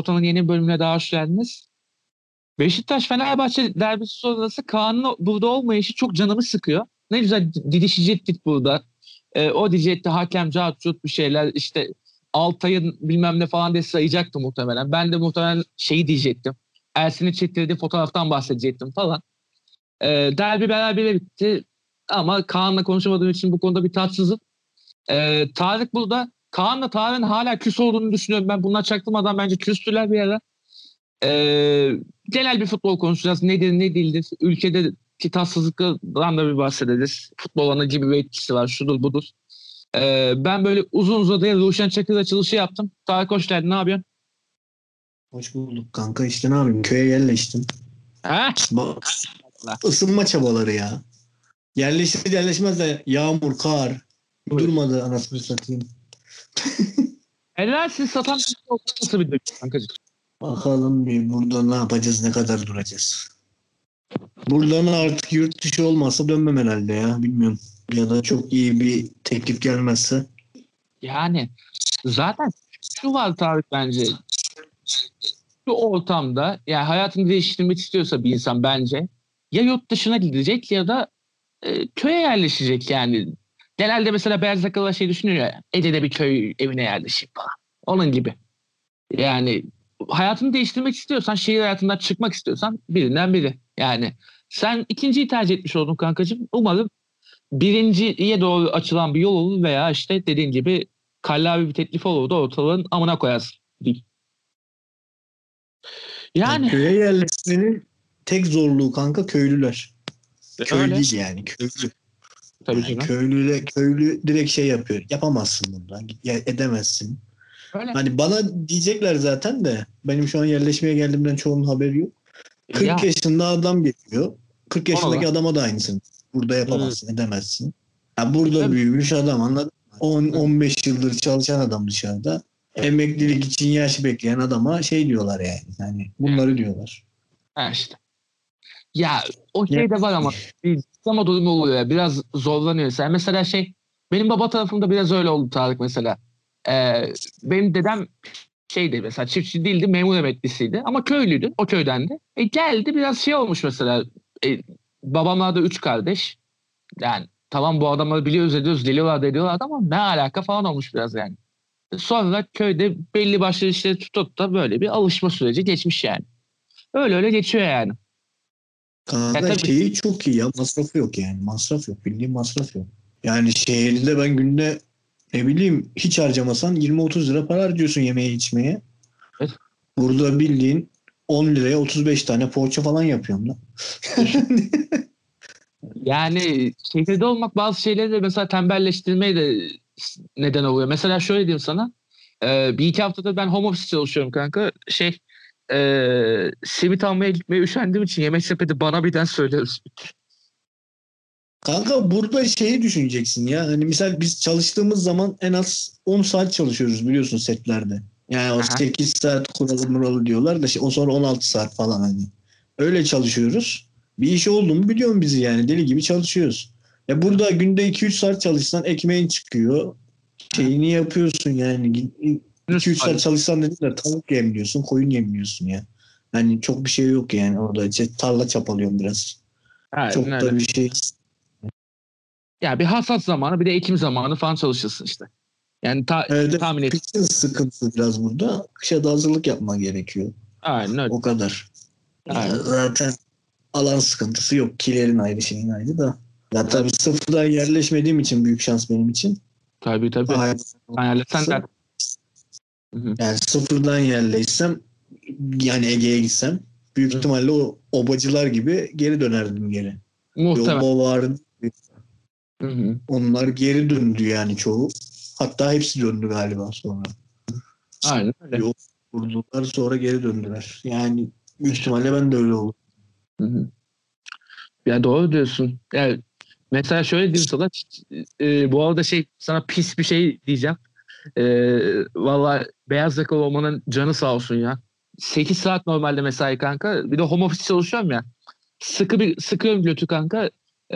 Ortam'ın yeni bölümüne daha hoş geldiniz. Beşiktaş Fenerbahçe derbisi sonrası Kaan'ın burada olmayışı çok canımı sıkıyor. Ne güzel didişecektik burada. E, o diyecekti hakem cahut bir şeyler işte Altay'ın bilmem ne falan diye sayacaktı muhtemelen. Ben de muhtemelen şeyi diyecektim. Ersin'in çektirdiği fotoğraftan bahsedecektim falan. E, derbi beraber bitti. Ama Kaan'la konuşamadığım için bu konuda bir tatsızım. E, Tarık burada Kaan'la Tarık'ın hala küs olduğunu düşünüyorum. Ben bunlar çaktırmadan bence küstüler bir ara. Ee, genel bir futbol konuşacağız. Nedir ne değildir? Ülkedeki tatsızlıklardan da bir bahsederiz. Futbol ana gibi bir etkisi var. Şudur budur. Ee, ben böyle uzun uzadıya Ruşen Çakır açılışı yaptım. Tarık hoş geldin. Ne yapıyorsun? Hoş bulduk kanka. İşte ne yapayım? Köye yerleştim. Ha? Isınma çabaları ya. Yerleşir yerleşmez de yağmur, kar. Durmadı anasını satayım. Helal siz satan nasıl bir kankacığım? Bakalım bir burada ne yapacağız, ne kadar duracağız. Buradan artık yurt dışı olmazsa dönmem herhalde ya. Bilmiyorum. Ya da çok iyi bir teklif gelmezse. Yani zaten şu var Tarık bence. Şu ortamda yani hayatını değiştirmek istiyorsa bir insan bence ya yurt dışına gidecek ya da e, köye yerleşecek yani. Genelde mesela beyaz yakalılar şey düşünüyor ya Ege'de bir köy evine yerleşeyim falan. Onun gibi. Yani hayatını değiştirmek istiyorsan, şehir hayatından çıkmak istiyorsan birinden biri. Yani sen ikinciyi tercih etmiş oldun kankacığım. Umarım birinciye doğru açılan bir yol olur veya işte dediğin gibi kallavi bir teklif olur da ortalığın amına koyarsın. Yani, yani köye yerleşmenin tek zorluğu kanka köylüler. Köylü öyle. değil yani köylü. Tabii yani köylüyle köylü direkt şey yapıyor. Yapamazsın bundan. Edemezsin. Öyle. Hani bana diyecekler zaten de benim şu an yerleşmeye geldiğimden çoğunun haberi yok. 40 ya. yaşında adam geliyor. 40 yaşındaki Vallahi. adama da aynısın. Burada yapamazsın, Hı. edemezsin. Ya burada Tabii. büyümüş adam anladın 10-15 yıldır çalışan adam dışarıda. Emeklilik için yaş bekleyen adama şey diyorlar yani. Yani bunları diyorlar. Ha işte. Ya o şey de var ama bir ama durumu oluyor. Biraz zorlanıyor. Sen mesela şey benim baba tarafımda biraz öyle oldu Tarık mesela. Ee, benim dedem şeydi mesela çiftçi değildi memur emeklisiydi ama köylüydü o köydendi. E geldi biraz şey olmuş mesela e, babamlar da üç kardeş yani tamam bu adamları biliyoruz ediyoruz deliyorlar ediyorlar ama ne alaka falan olmuş biraz yani. Sonra köyde belli başlı işleri tutup da böyle bir alışma süreci geçmiş yani. Öyle öyle geçiyor yani. Kanada ya şeyi çok iyi ya masrafı yok yani masraf yok bildiğin masraf yok. Yani şehirde ben günde ne bileyim hiç harcamasan 20-30 lira para harcıyorsun yemeğe içmeye. Evet. Burada bildiğin 10 liraya 35 tane poğaça falan yapıyorum da. yani şehirde olmak bazı şeyleri de mesela tembelleştirmeye de neden oluyor. Mesela şöyle diyeyim sana. bir iki haftada ben home office çalışıyorum kanka. Şey e, simit almaya gitmeye üşendiğim için yemek sepeti bana birden söylüyoruz. Kanka burada şeyi düşüneceksin ya. Hani misal biz çalıştığımız zaman en az 10 saat çalışıyoruz biliyorsun setlerde. Yani o Aha. 8 saat kuralı muralı diyorlar da şey, o sonra 16 saat falan hani. Öyle çalışıyoruz. Bir iş oldu mu biliyorum bizi yani. Deli gibi çalışıyoruz. Ya burada günde 2-3 saat çalışsan ekmeğin çıkıyor. Şeyini yapıyorsun yani. 2-3 saat çalışsan dedim de tavuk yemliyorsun, koyun yemliyorsun ya. Yani çok bir şey yok yani orada. İşte tarla çapalıyorum biraz. Evet, çok da bir şey ya bir hasat zamanı bir de ekim zamanı falan çalışırsın işte. Yani ta- evet, tahmin et. Kışın sıkıntısı biraz burada. Kışa da hazırlık yapman gerekiyor. Aynen öyle. O kadar. Aynen. zaten alan sıkıntısı yok. Kilerin ayrı şeyin ayrı da. Ya tabii sıfırdan yerleşmediğim için büyük şans benim için. Tabii tabii. Aynen. Sen de. Yani sıfırdan yerleşsem yani Ege'ye gitsem büyük Hı. ihtimalle o obacılar gibi geri dönerdim geri. Muhtemelen. Yolda vardı Hı hı. Onlar geri döndü yani çoğu. Hatta hepsi döndü galiba sonra. Aynen öyle. Yol kurdular sonra geri döndüler. Yani büyük ihtimalle ben de öyle oldum. Hı hı. Ya doğru diyorsun. Yani mesela şöyle diyeyim sana e, bu arada şey sana pis bir şey diyeceğim. E, Valla beyaz yakalı olmanın canı sağ olsun ya. 8 saat normalde mesai kanka. Bir de home office çalışıyorum ya. Sıkı bir sıkıyorum götü kanka.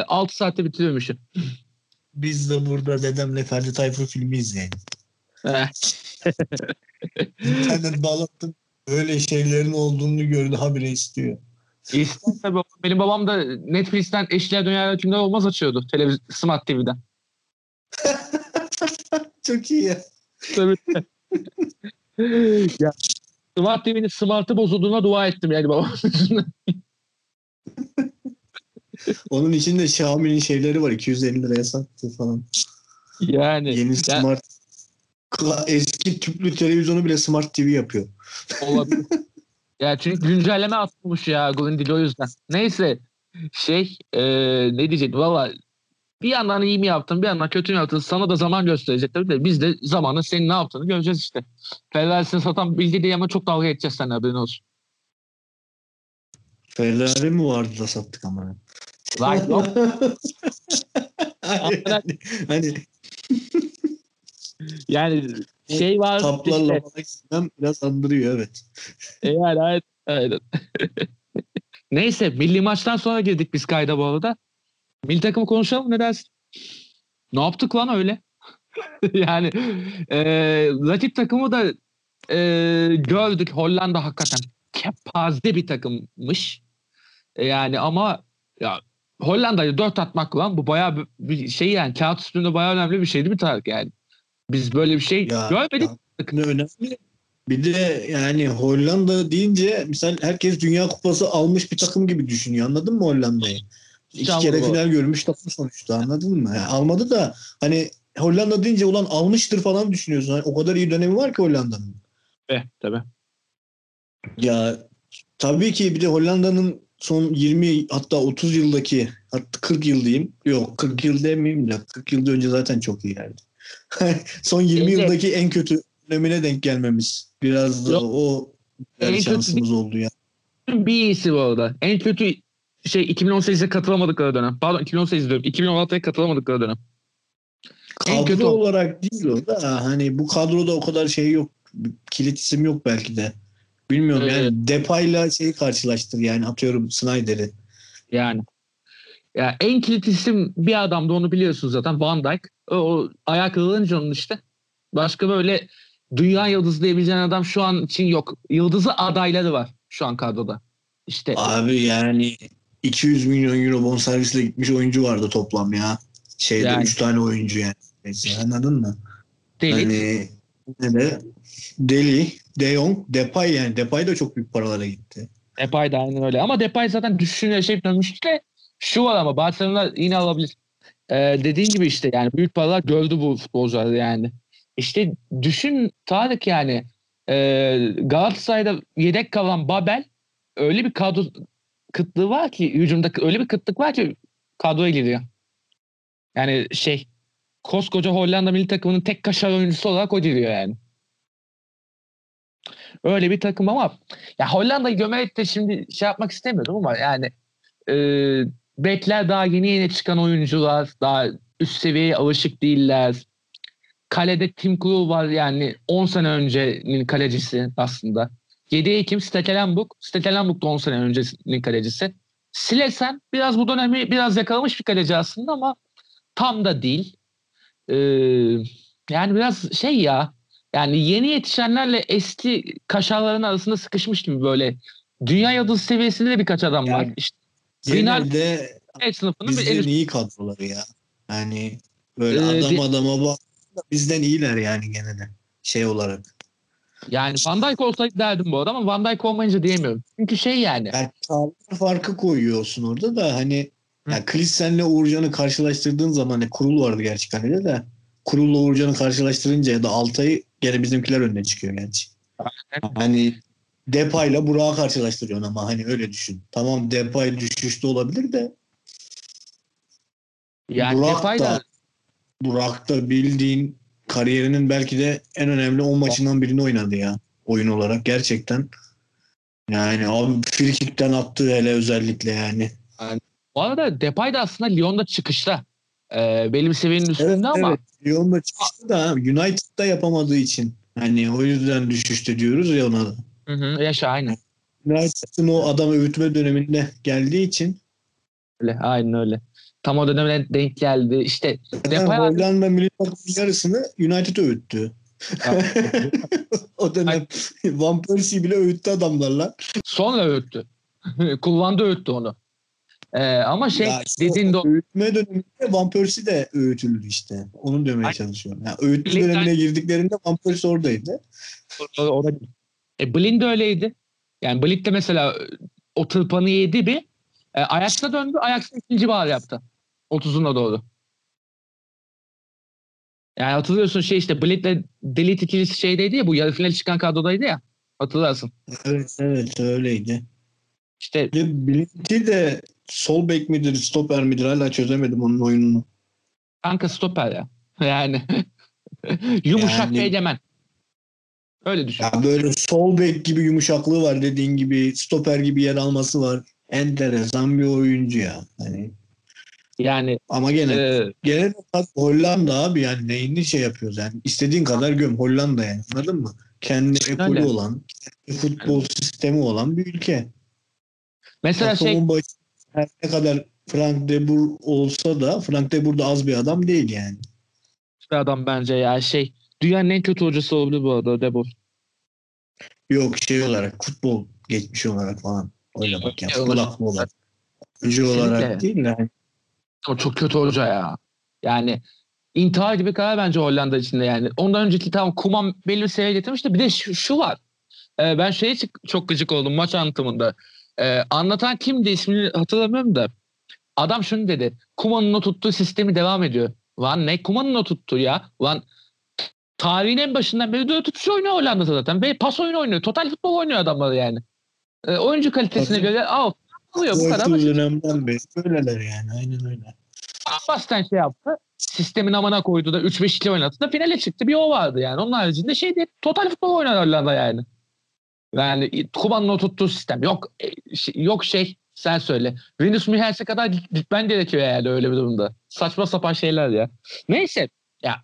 6 e, saatte bitiriyormuşum. Biz de burada dedemle Ferdi Tayfur filmi izleyelim. İnternet bağlattım. Öyle şeylerin olduğunu gördü habire istiyor. İster tabii. Benim babam da Netflix'ten Eşler Dünya Hükümler Olmaz açıyordu. Televiz Smart TV'den. Çok iyi ya. Tabii. ya, Smart TV'nin smartı bozulduğuna dua ettim yani babam yüzünden. Onun içinde Xiaomi'nin şeyleri var. 250 liraya sattı falan. Yani. Yeni yani- smart eski tüplü televizyonu bile smart TV yapıyor. Olabilir. ya çünkü güncelleme atmış ya Grundil o yüzden. Neyse şey e, ne diyecektim valla bir yandan iyi mi yaptın bir yandan kötü mü yaptın sana da zaman gösterecek tabii de biz de zamanın senin ne yaptığını göreceğiz işte. Ferrari'sini satan bildi diye ama çok dalga geçeceğiz seninle haberin olsun. Ferrari mi vardı da sattık ama? Right yok. hani, hani, Yani şey var kaplarla işte, biraz andırıyor evet. e, yani aynen, aynen. Neyse milli maçtan sonra girdik biz kayda bu arada. Milli takımı konuşalım ne dersin? Ne yaptık lan öyle? yani e, rakip takımı da e, gördük. Hollanda hakikaten kepaze bir takımmış. E, yani ama ya Hollanda'yı dört atmak lan bu bayağı bir- şey yani kağıt üstünde bayağı önemli bir şeydi bir tarih yani. Biz böyle bir şey Ya, görmedik. ya, ne önemli. Bir de yani Hollanda deyince misal herkes Dünya Kupası almış bir takım gibi düşünüyor. Anladın mı Hollanda'yı? İki Tamam, kere bu. final görmüş takım sonuçta anladın mı? Yani almadı da hani Hollanda deyince ulan almıştır falan düşünüyorsun. Hani o kadar iyi dönemi var ki Hollanda'nın. Eh, tabii. Ya tabii ki bir de Hollanda'nın son 20 hatta 30 yıldaki hatta 40 yıl diyeyim. Yok 40 yıl demeyeyim de 40 yıl önce zaten çok iyi geldi. son 20 Elli. yıldaki en kötü dönemine denk gelmemiz. Biraz da Yok. o En kötü şansımız oldu ya. Bir iyisi bu arada. En kötü şey 2018'e katılamadıkları dönem. Pardon 2018 diyorum. 2016'ya katılamadıkları dönem. En Kadro kötü o. olarak değil o da hani bu kadroda o kadar şey yok. Kilit isim yok belki de. Bilmiyorum Evet. yani Depay'la şeyi karşılaştır yani atıyorum Snyder'i. Yani. Ya en kilit isim bir adamdı onu biliyorsunuz zaten Van Dijk. O, o ayağı kırılınca onun işte. Başka böyle dünya yıldızı diyebileceğin adam şu an için yok. Yıldızı adayları var şu an kadroda. İşte Abi yani 200 milyon euro bonservisle gitmiş oyuncu vardı toplam ya. Şeyde Yani. 3 tane oyuncu yani. Neyse, anladın mı? Delik. Hani ne de Deli, De Jong, Depay yani. Depay da çok büyük paralara gitti. Depay da aynen öyle. Ama Depay zaten düşüşünü yaşayıp dönmüştü de şu var ama Barcelona yine alabilir. Ee, dediğin gibi işte yani büyük paralar gördü bu futbolcular yani. İşte düşün Tarık yani e, Galatasaray'da yedek kalan Babel öyle bir kadro kıtlığı var ki hücumda öyle bir kıtlık var ki kadroya giriyor. Yani şey koskoca Hollanda milli takımının tek kaşar oyuncusu olarak o giriyor yani. Öyle bir takım ama ya Hollanda'yı gömerek de şimdi şey yapmak istemiyorum ama yani e, bekler daha yeni yeni çıkan oyuncular daha üst seviyeye alışık değiller. Kalede Tim Krul var yani 10 sene öncenin kalecisi aslında. 7 Ekim Stekelenburg. Stekelenburg da 10 sene öncesinin kalecisi. Silesen biraz bu dönemi biraz yakalamış bir kaleci aslında ama tam da değil. Ee, yani biraz şey ya yani yeni yetişenlerle eski kaşarların arasında sıkışmış gibi böyle. Dünya yıldızı seviyesinde de birkaç adam var. Yani İşte Final- Genelde el sınıfının bir bizden el iyi kadroları ya. Yani böyle Ee, adam bir- adama bak bizden iyiler yani gene de şey olarak. Yani Van Dijk olsaydı derdim bu arada ama Van Dijk olmayınca diyemiyorum. Çünkü şey yani. Yani farkı koyuyorsun orada da hani yani Klisten'le Uğurcan'ı karşılaştırdığın zaman hani kurul vardı gerçi kalede de kurulla Uğurcan'ı karşılaştırınca ya da Altay'ı gene bizimkiler önüne çıkıyor gerçi. Hani Depay'la Burak'ı karşılaştırıyorsun ama hani öyle düşün. Tamam Depay düşüşte olabilir de Yani Burak Depay da da Burak da bildiğin kariyerinin belki de en önemli 10 maçından birini oynadı ya oyun olarak gerçekten. Yani abi frikikten attı hele özellikle yani. bu arada Depay da aslında Lyon'da çıkışta. Ee, belli bir seviyenin üstünde ama evet. Lyon'da çıktı da United'da yapamadığı için. Hani o yüzden düşüşte diyoruz ya ona da. hı hı, yaşa aynen. United'ın o adam övütme döneminde geldiği için Öyle, aynen öyle. Tam o dönemine denk geldi. İşte Depay abi- Hollanda milli takımın yarısını United övüttü. o dönem Van Persie bile öğüttü adamlarla. Sonra öğüttü. Kullandı öğüttü onu. Ee, ama şey Ya işte dediğin doğru. Öğütme döneminde Van Persie de öğütüldü işte. Onu demeye çalışıyorum. Yani öğütme Bilekten- dönemine girdiklerinde Van Persie oradaydı. O- o da- E, Blind de öyleydi. Yani Blind de mesela o tırpanı yedi bir. E, Ajax'a döndü. Ajax'ın ikinci bağır yaptı. 30'una doğru. Yani hatırlıyorsun şey işte Blind'le Delit ikilisi şeydeydi ya bu yarı final çıkan kadrodaydı ya. Hatırlarsın. Evet evet öyleydi. İşte Bilinti de sol bek midir, stoper midir hala çözemedim onun oyununu. kanka stoper ya. Yani yumuşak Yani- egemen. Öyle düşün. Ya böyle sol bek gibi yumuşaklığı var dediğin gibi, stoper gibi yer alması var. Enteresan bir oyuncu ya. Hani Yani ama gene e, gene de Hollanda abi yani neyini şey yapıyoruz yani istediğin kadar göm Hollanda yani anladın mı? Kendi ekolü olan, kendi futbol sistemi olan bir ülke. mesela şey Takımın başı her ne kadar Frank de Boer olsa da Frank de Boer da az bir adam değil yani. bir adam bence ya şey dünyanın en kötü hocası olabilir bu arada Debo. Yok şey olarak futbol geçmiş olarak falan. Öyle bak ya. Şey Futbol olarak. aklı olarak. Kesinlikle. olarak değil de. O çok kötü hoca ya. Yani intihar gibi karar bence Hollanda içinde yani. Ondan önceki tamam Kuman belli bir seviyeye getirmiş de bir de şu, şu var. Ee, ben şeye çok gıcık oldum maç anlatımında. Ee, anlatan kimdi ismini hatırlamıyorum da. Adam şunu dedi. Kuman'ın o tuttuğu sistemi devam ediyor. Lan ne Kuman'ın o tuttuğu ya? Lan tarihin en başından beri dört tutuş oynuyor Hollanda'da zaten. Ve pas oyunu oynuyor. Total futbol oynuyor adamlar yani. Ee, oyuncu kalitesine Tabii. göre al. Oluyor bu kadar. Basit. dönemden beri böyleler yani. Aynen öyle. Basten şey yaptı. Sistemin amına koydu da 3-5-2 oynattı da finale çıktı. Bir o vardı yani. Onun haricinde şey değil. Total futbol oynar da yani. Yani Kuman'ın o tuttuğu sistem. Yok e, şey- yok şey sen söyle. Venus Michels'e kadar git- gitmen gerekiyor yani öyle bir durumda. Saçma sapan şeyler ya. Neyse ya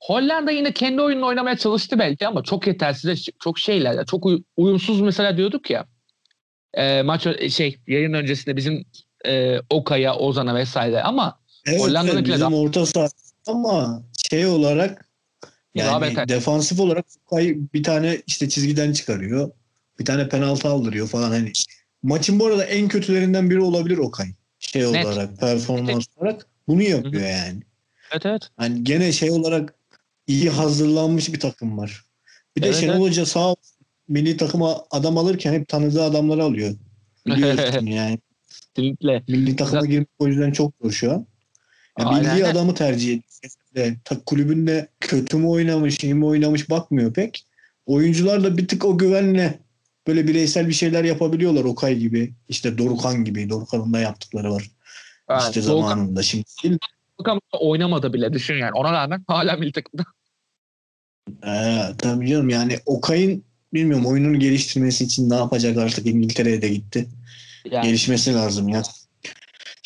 Hollanda yine kendi oyununu oynamaya çalıştı belki ama çok yetersiz, çok şeyler. Ya, çok uy- uyumsuz mesela diyorduk ya. E, maç şey yayın öncesinde bizim e, Okay'a, Ozan'a vesaire ama Evet, Hollanda'dakiler evet, bizim orta saha ama şey olarak yani defansif olarak Kay bir tane işte çizgiden çıkarıyor. Bir tane penaltı aldırıyor falan hani. Maçın bu arada en kötülerinden biri olabilir Okay. Şey Net. olarak, performans olarak bunu yapıyor yani. evet evet. Hani gene şey olarak iyi hazırlanmış bir takım var. Bir de Evet, Şenol evet. Hoca sağ olsun milli takıma adam alırken hep tanıdığı adamları alıyor. Biliyorsun yani. Kesinlikle. Milli takıma girmek o yüzden çok zor şu an. Ya Aynen. bildiği adamı tercih ediyor. De, ta, kulübünde kötü mü oynamış, iyi mi oynamış bakmıyor pek. Oyuncular da bir tık o güvenle böyle bireysel bir şeyler yapabiliyorlar Okay gibi. İşte Dorukan gibi. Dorukan'ın da yaptıkları var. Yani işte zamanında. Şimdi değil. Doğukan oynamadı bile düşün yani. Ona rağmen hala milli takımda. Ee, tabii canım yani Okay'ın bilmiyorum oyununu geliştirmesi için ne yapacak artık İngiltere'ye de gitti. Yani, Gelişmesi lazım ya.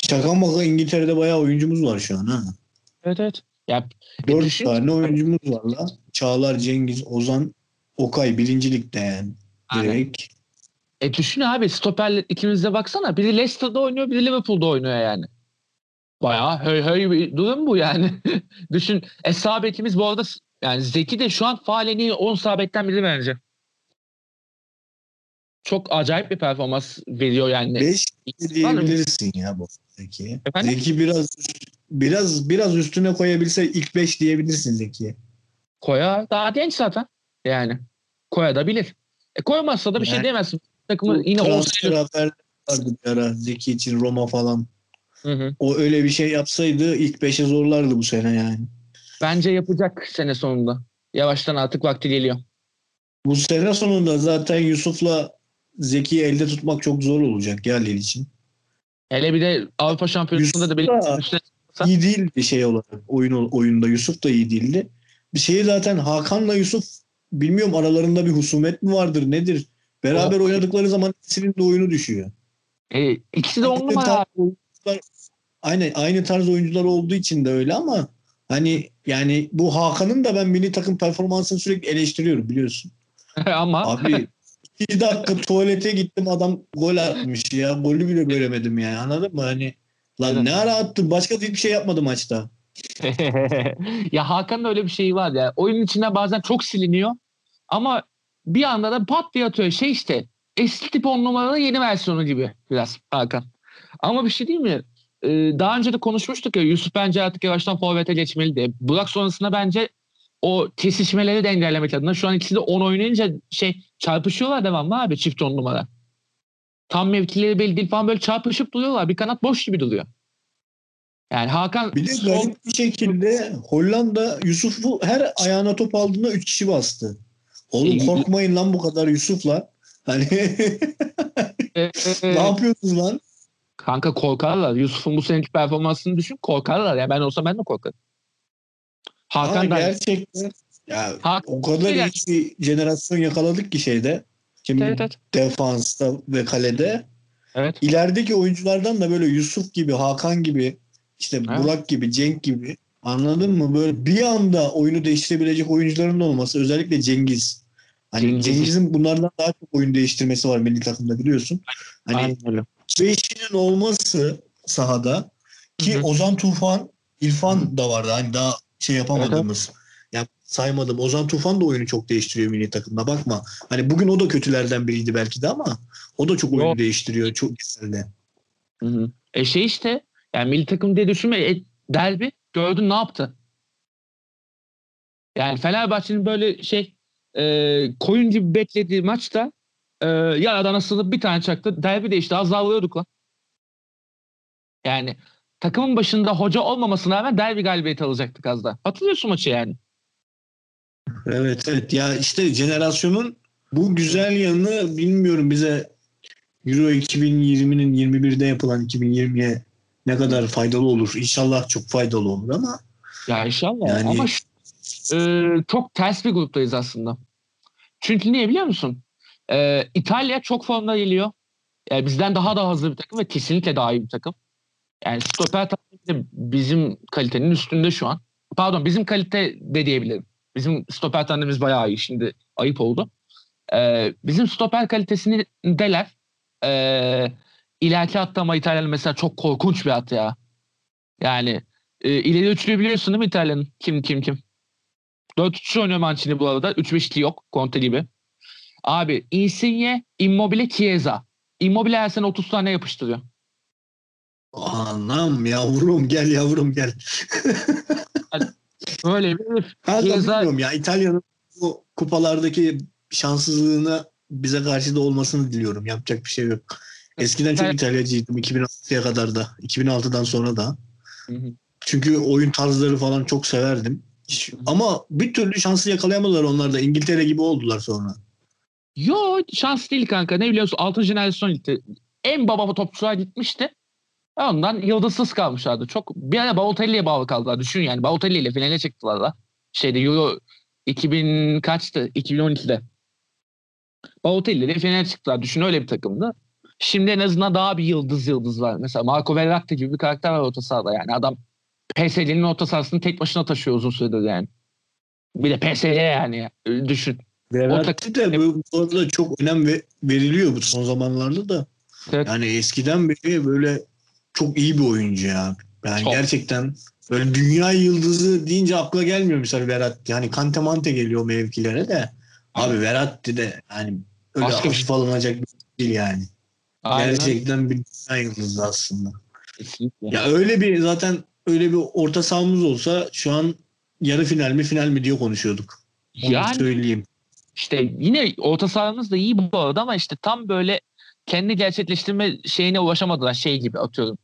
Şaka maka İngiltere'de bayağı oyuncumuz var şu an ha. evet evet. Ya, e, Dört düşün- tane oyuncumuz var la. Çağlar, Cengiz, Ozan, Okay birinci ligde yani. Aynen. Direkt. E düşün abi stoperler ikimiz de baksana. Biri Leicester'da oynuyor biri Liverpool'da oynuyor yani. Bayağı höy höy bir durum bu yani. düşün. E sağ bekimiz bu arada yani Zeki de şu an faal en iyi 10 sağ bekten biri bence. Çok acayip bir performans veriyor yani. Beş diyebilirsin ya bu Zeki. Efendim? Zeki biraz biraz biraz üstüne koyabilse ilk beş diyebilirsin Zeki'ye. Koya daha genç zaten. Yani. Koya da bilir. E koymazsa da bir şey Yani- diyemezsin. Takımı yine Transfer olsaydı. haber vardı bir ara Zeki için Roma falan. Hı hı. O öyle bir şey yapsaydı ilk beşe zorlardı bu sene yani. Bence yapacak sene sonunda. Yavaştan artık vakti geliyor. Bu sene sonunda zaten Yusuf'la Zeki'yi elde tutmak çok zor olacak ya Lille için. Hele bir de Avrupa Şampiyonası'nda da bir üstüne İyi değildi şey olarak oyun oyunda Yusuf da iyi değildi. Bir şeyi zaten Hakan'la Yusuf bilmiyorum aralarında bir husumet mi vardır nedir? Beraber O- oynadıkları zaman ikisinin de oyunu düşüyor. E, ikisi de on Aynı numara Aynen aynı tarz oyuncular olduğu için de öyle ama hani yani bu Hakan'ın da ben milli takım performansını sürekli eleştiriyorum biliyorsun. ama Abi iki dakika tuvalete gittim adam gol atmış ya. Golü bile göremedim yani anladın mı? Hani lan ne ara attın? Başka hiçbir şey yapmadı maçta. ya Hakan'ın öyle bir şeyi var ya. Oyunun içinde bazen çok siliniyor ama bir anda da pat diye atıyor. Şey işte eski tip on numaranın yeni versiyonu gibi biraz Hakan. Ama bir şey değil mi? Ee, daha önce de konuşmuştuk ya Yusuf bence artık yavaştan forvete geçmeli diye. Burak sonrasında bence o kesişmeleri de engellemek adına şu an ikisi de 10 oynayınca şey çarpışıyorlar devamlı abi çift on numara. Tam mevkileri belli değil falan böyle çarpışıp duruyorlar. Bir kanat boş gibi duruyor. Yani Hakan bir de garip bir şekilde Hollanda Yusuf'u her ayağına top aldığında 3 kişi bastı. Oğlum e, korkmayın lan bu kadar Yusuf'la. Hani e, e, ne yapıyorsunuz lan? Kanka korkarlar. Yusuf'un bu seneki performansını düşün korkarlar. Ya ben olsam ben de korkarım. Hakan da gerçekten ya Hakan, o kadar iyi bir jenerasyon yakaladık ki şeyde. Şimdi evet, evet. defansta ve kalede. Evet. İlerideki oyunculardan da böyle Yusuf gibi, Hakan gibi, işte evet. Burak gibi, Cenk gibi anladın mı? Böyle bir anda oyunu değiştirebilecek oyuncuların olması özellikle Cengiz. Hani Cengiz. Cengiz'in bunlardan daha çok oyun değiştirmesi var milli takımda biliyorsun. Hani beşinin olması sahada ki Hı-hı. Ozan Tufan, İrfan da vardı. Hani daha şey yapamadığımız. Evet. Saymadım. Ozan Tufan da oyunu çok değiştiriyor milli takımda. Bakma. Hani bugün o da kötülerden biriydi belki de ama o da çok oyunu Yok. değiştiriyor. Çok güzel Hı hı. E şey işte yani milli takım diye düşünme. E, derbi gördün ne yaptı? Yani Fenerbahçe'nin böyle şey e, koyun gibi beklediği maçta e, yaradan asılıp bir tane çaktı. Derbi de işte az daha vuruyorduk lan. Yani takımın başında hoca olmamasına rağmen derbi galibiyeti alacaktık az da. Hatırlıyorsun maçı yani. Evet evet ya işte jenerasyonun bu güzel yanını bilmiyorum bize Euro 2020'nin 21'de yapılan 2020'ye ne kadar faydalı olur. İnşallah çok faydalı olur ama ya inşallah yani... ama şu, e, çok ters bir gruptayız aslında. Çünkü niye biliyor musun? E, İtalya çok formda geliyor. Yani bizden daha da hazır bir takım ve kesinlikle daha iyi bir takım. Yani stoper bizim kalitenin üstünde şu an. Pardon bizim kalite de diyebilirim. Bizim stoper tandemimiz bayağı iyi. Şimdi ayıp oldu. Ee, bizim stoper kalitesini. Ee, ileriki hatta ama İtalya'nın mesela çok korkunç bir at ya. Yani e, ileri üçlüyü biliyorsun değil mi İtalya'nın? Kim kim kim? 4-3 oynuyor Mancini bu arada. 3-5'li yok. Conte gibi. Abi Insigne, Immobile, Chiesa. Immobile her sene 30 tane yapıştırıyor. Anam yavrum gel yavrum gel. Öyle bir ben Chiesa... bilmiyorum ya İtalya'nın bu kupalardaki şanssızlığına bize karşı da olmasını diliyorum. Yapacak bir şey yok. Eskiden çok İtalyacıydım 2006'ya kadar da. 2006'dan sonra da. Çünkü oyun tarzları falan çok severdim. Ama bir türlü şansı yakalayamadılar onlar da. İngiltere gibi oldular sonra. Yo şans değil kanka. Ne biliyorsun 6. jenerasyon. En baba topçular gitmişti. Ondan yıldızsız kalmışlardı. Çok bir ara Balotelli'ye bağlı kaldılar. Düşün yani Balotelli ile finale çıktılar da. Şeyde Euro 2000 kaçtı? 2012'de. Balotelli ile finale çıktılar. Düşün öyle bir takımdı. Şimdi en azından daha bir yıldız yıldız var. Mesela Marco Verratti gibi bir karakter var orta sahada. Yani adam PSG'nin orta sahasını tek başına taşıyor uzun süredir yani. Bir de PSG yani. Düşün. Verratti de bu, arada çok önem veriliyor bu son zamanlarda da. Evet. Yani eskiden beri böyle çok iyi bir oyuncu ya. Yani çok. gerçekten böyle dünya yıldızı deyince akla gelmiyor mesela Verratti. Yani Kante Mante geliyor mevkilere de. Abi Verratti de yani öyle Başka hafif şey. alınacak bir şey değil yani. Aynen. Gerçekten bir dünya yıldızı aslında. Kesinlikle. Ya öyle bir zaten öyle bir orta sahamız olsa şu an yarı final mi final mi diye konuşuyorduk. Onu yani, söyleyeyim. İşte yine orta sahamız da iyi bu arada ama işte tam böyle kendi gerçekleştirme şeyine ulaşamadılar şey gibi atıyorum.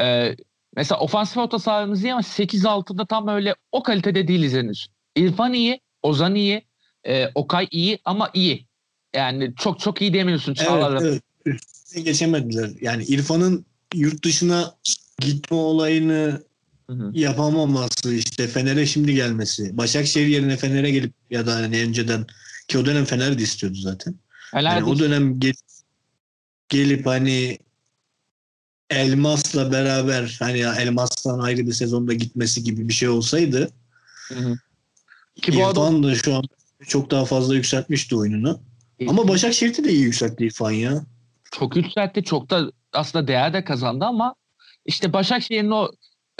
Ee, mesela ofansif orta sahamız iyi ama 8-6'da tam öyle o kalitede değiliz henüz. İrfan iyi, Ozan iyi, e, Okay iyi ama iyi. Yani çok çok iyi demiyorsun. Evet, evet. Geçemediler. Yani İrfan'ın yurt dışına gitme olayını hı hı. yapamaması işte Fener'e şimdi gelmesi. Başakşehir yerine Fener'e gelip ya da hani önceden ki o dönem Fener de istiyordu zaten. Yani o dönem gel, gelip hani Elmas'la beraber hani Elmas'tan ayrı bir sezonda gitmesi gibi bir şey olsaydı hı hı. Ki bu İrfan adam... da şu an çok daha fazla yükseltmişti oyununu. E, ama Başakşehir'de de iyi yükseltti İrfan ya. Çok yükseltti. Çok da aslında değer de kazandı ama işte Başakşehir'in o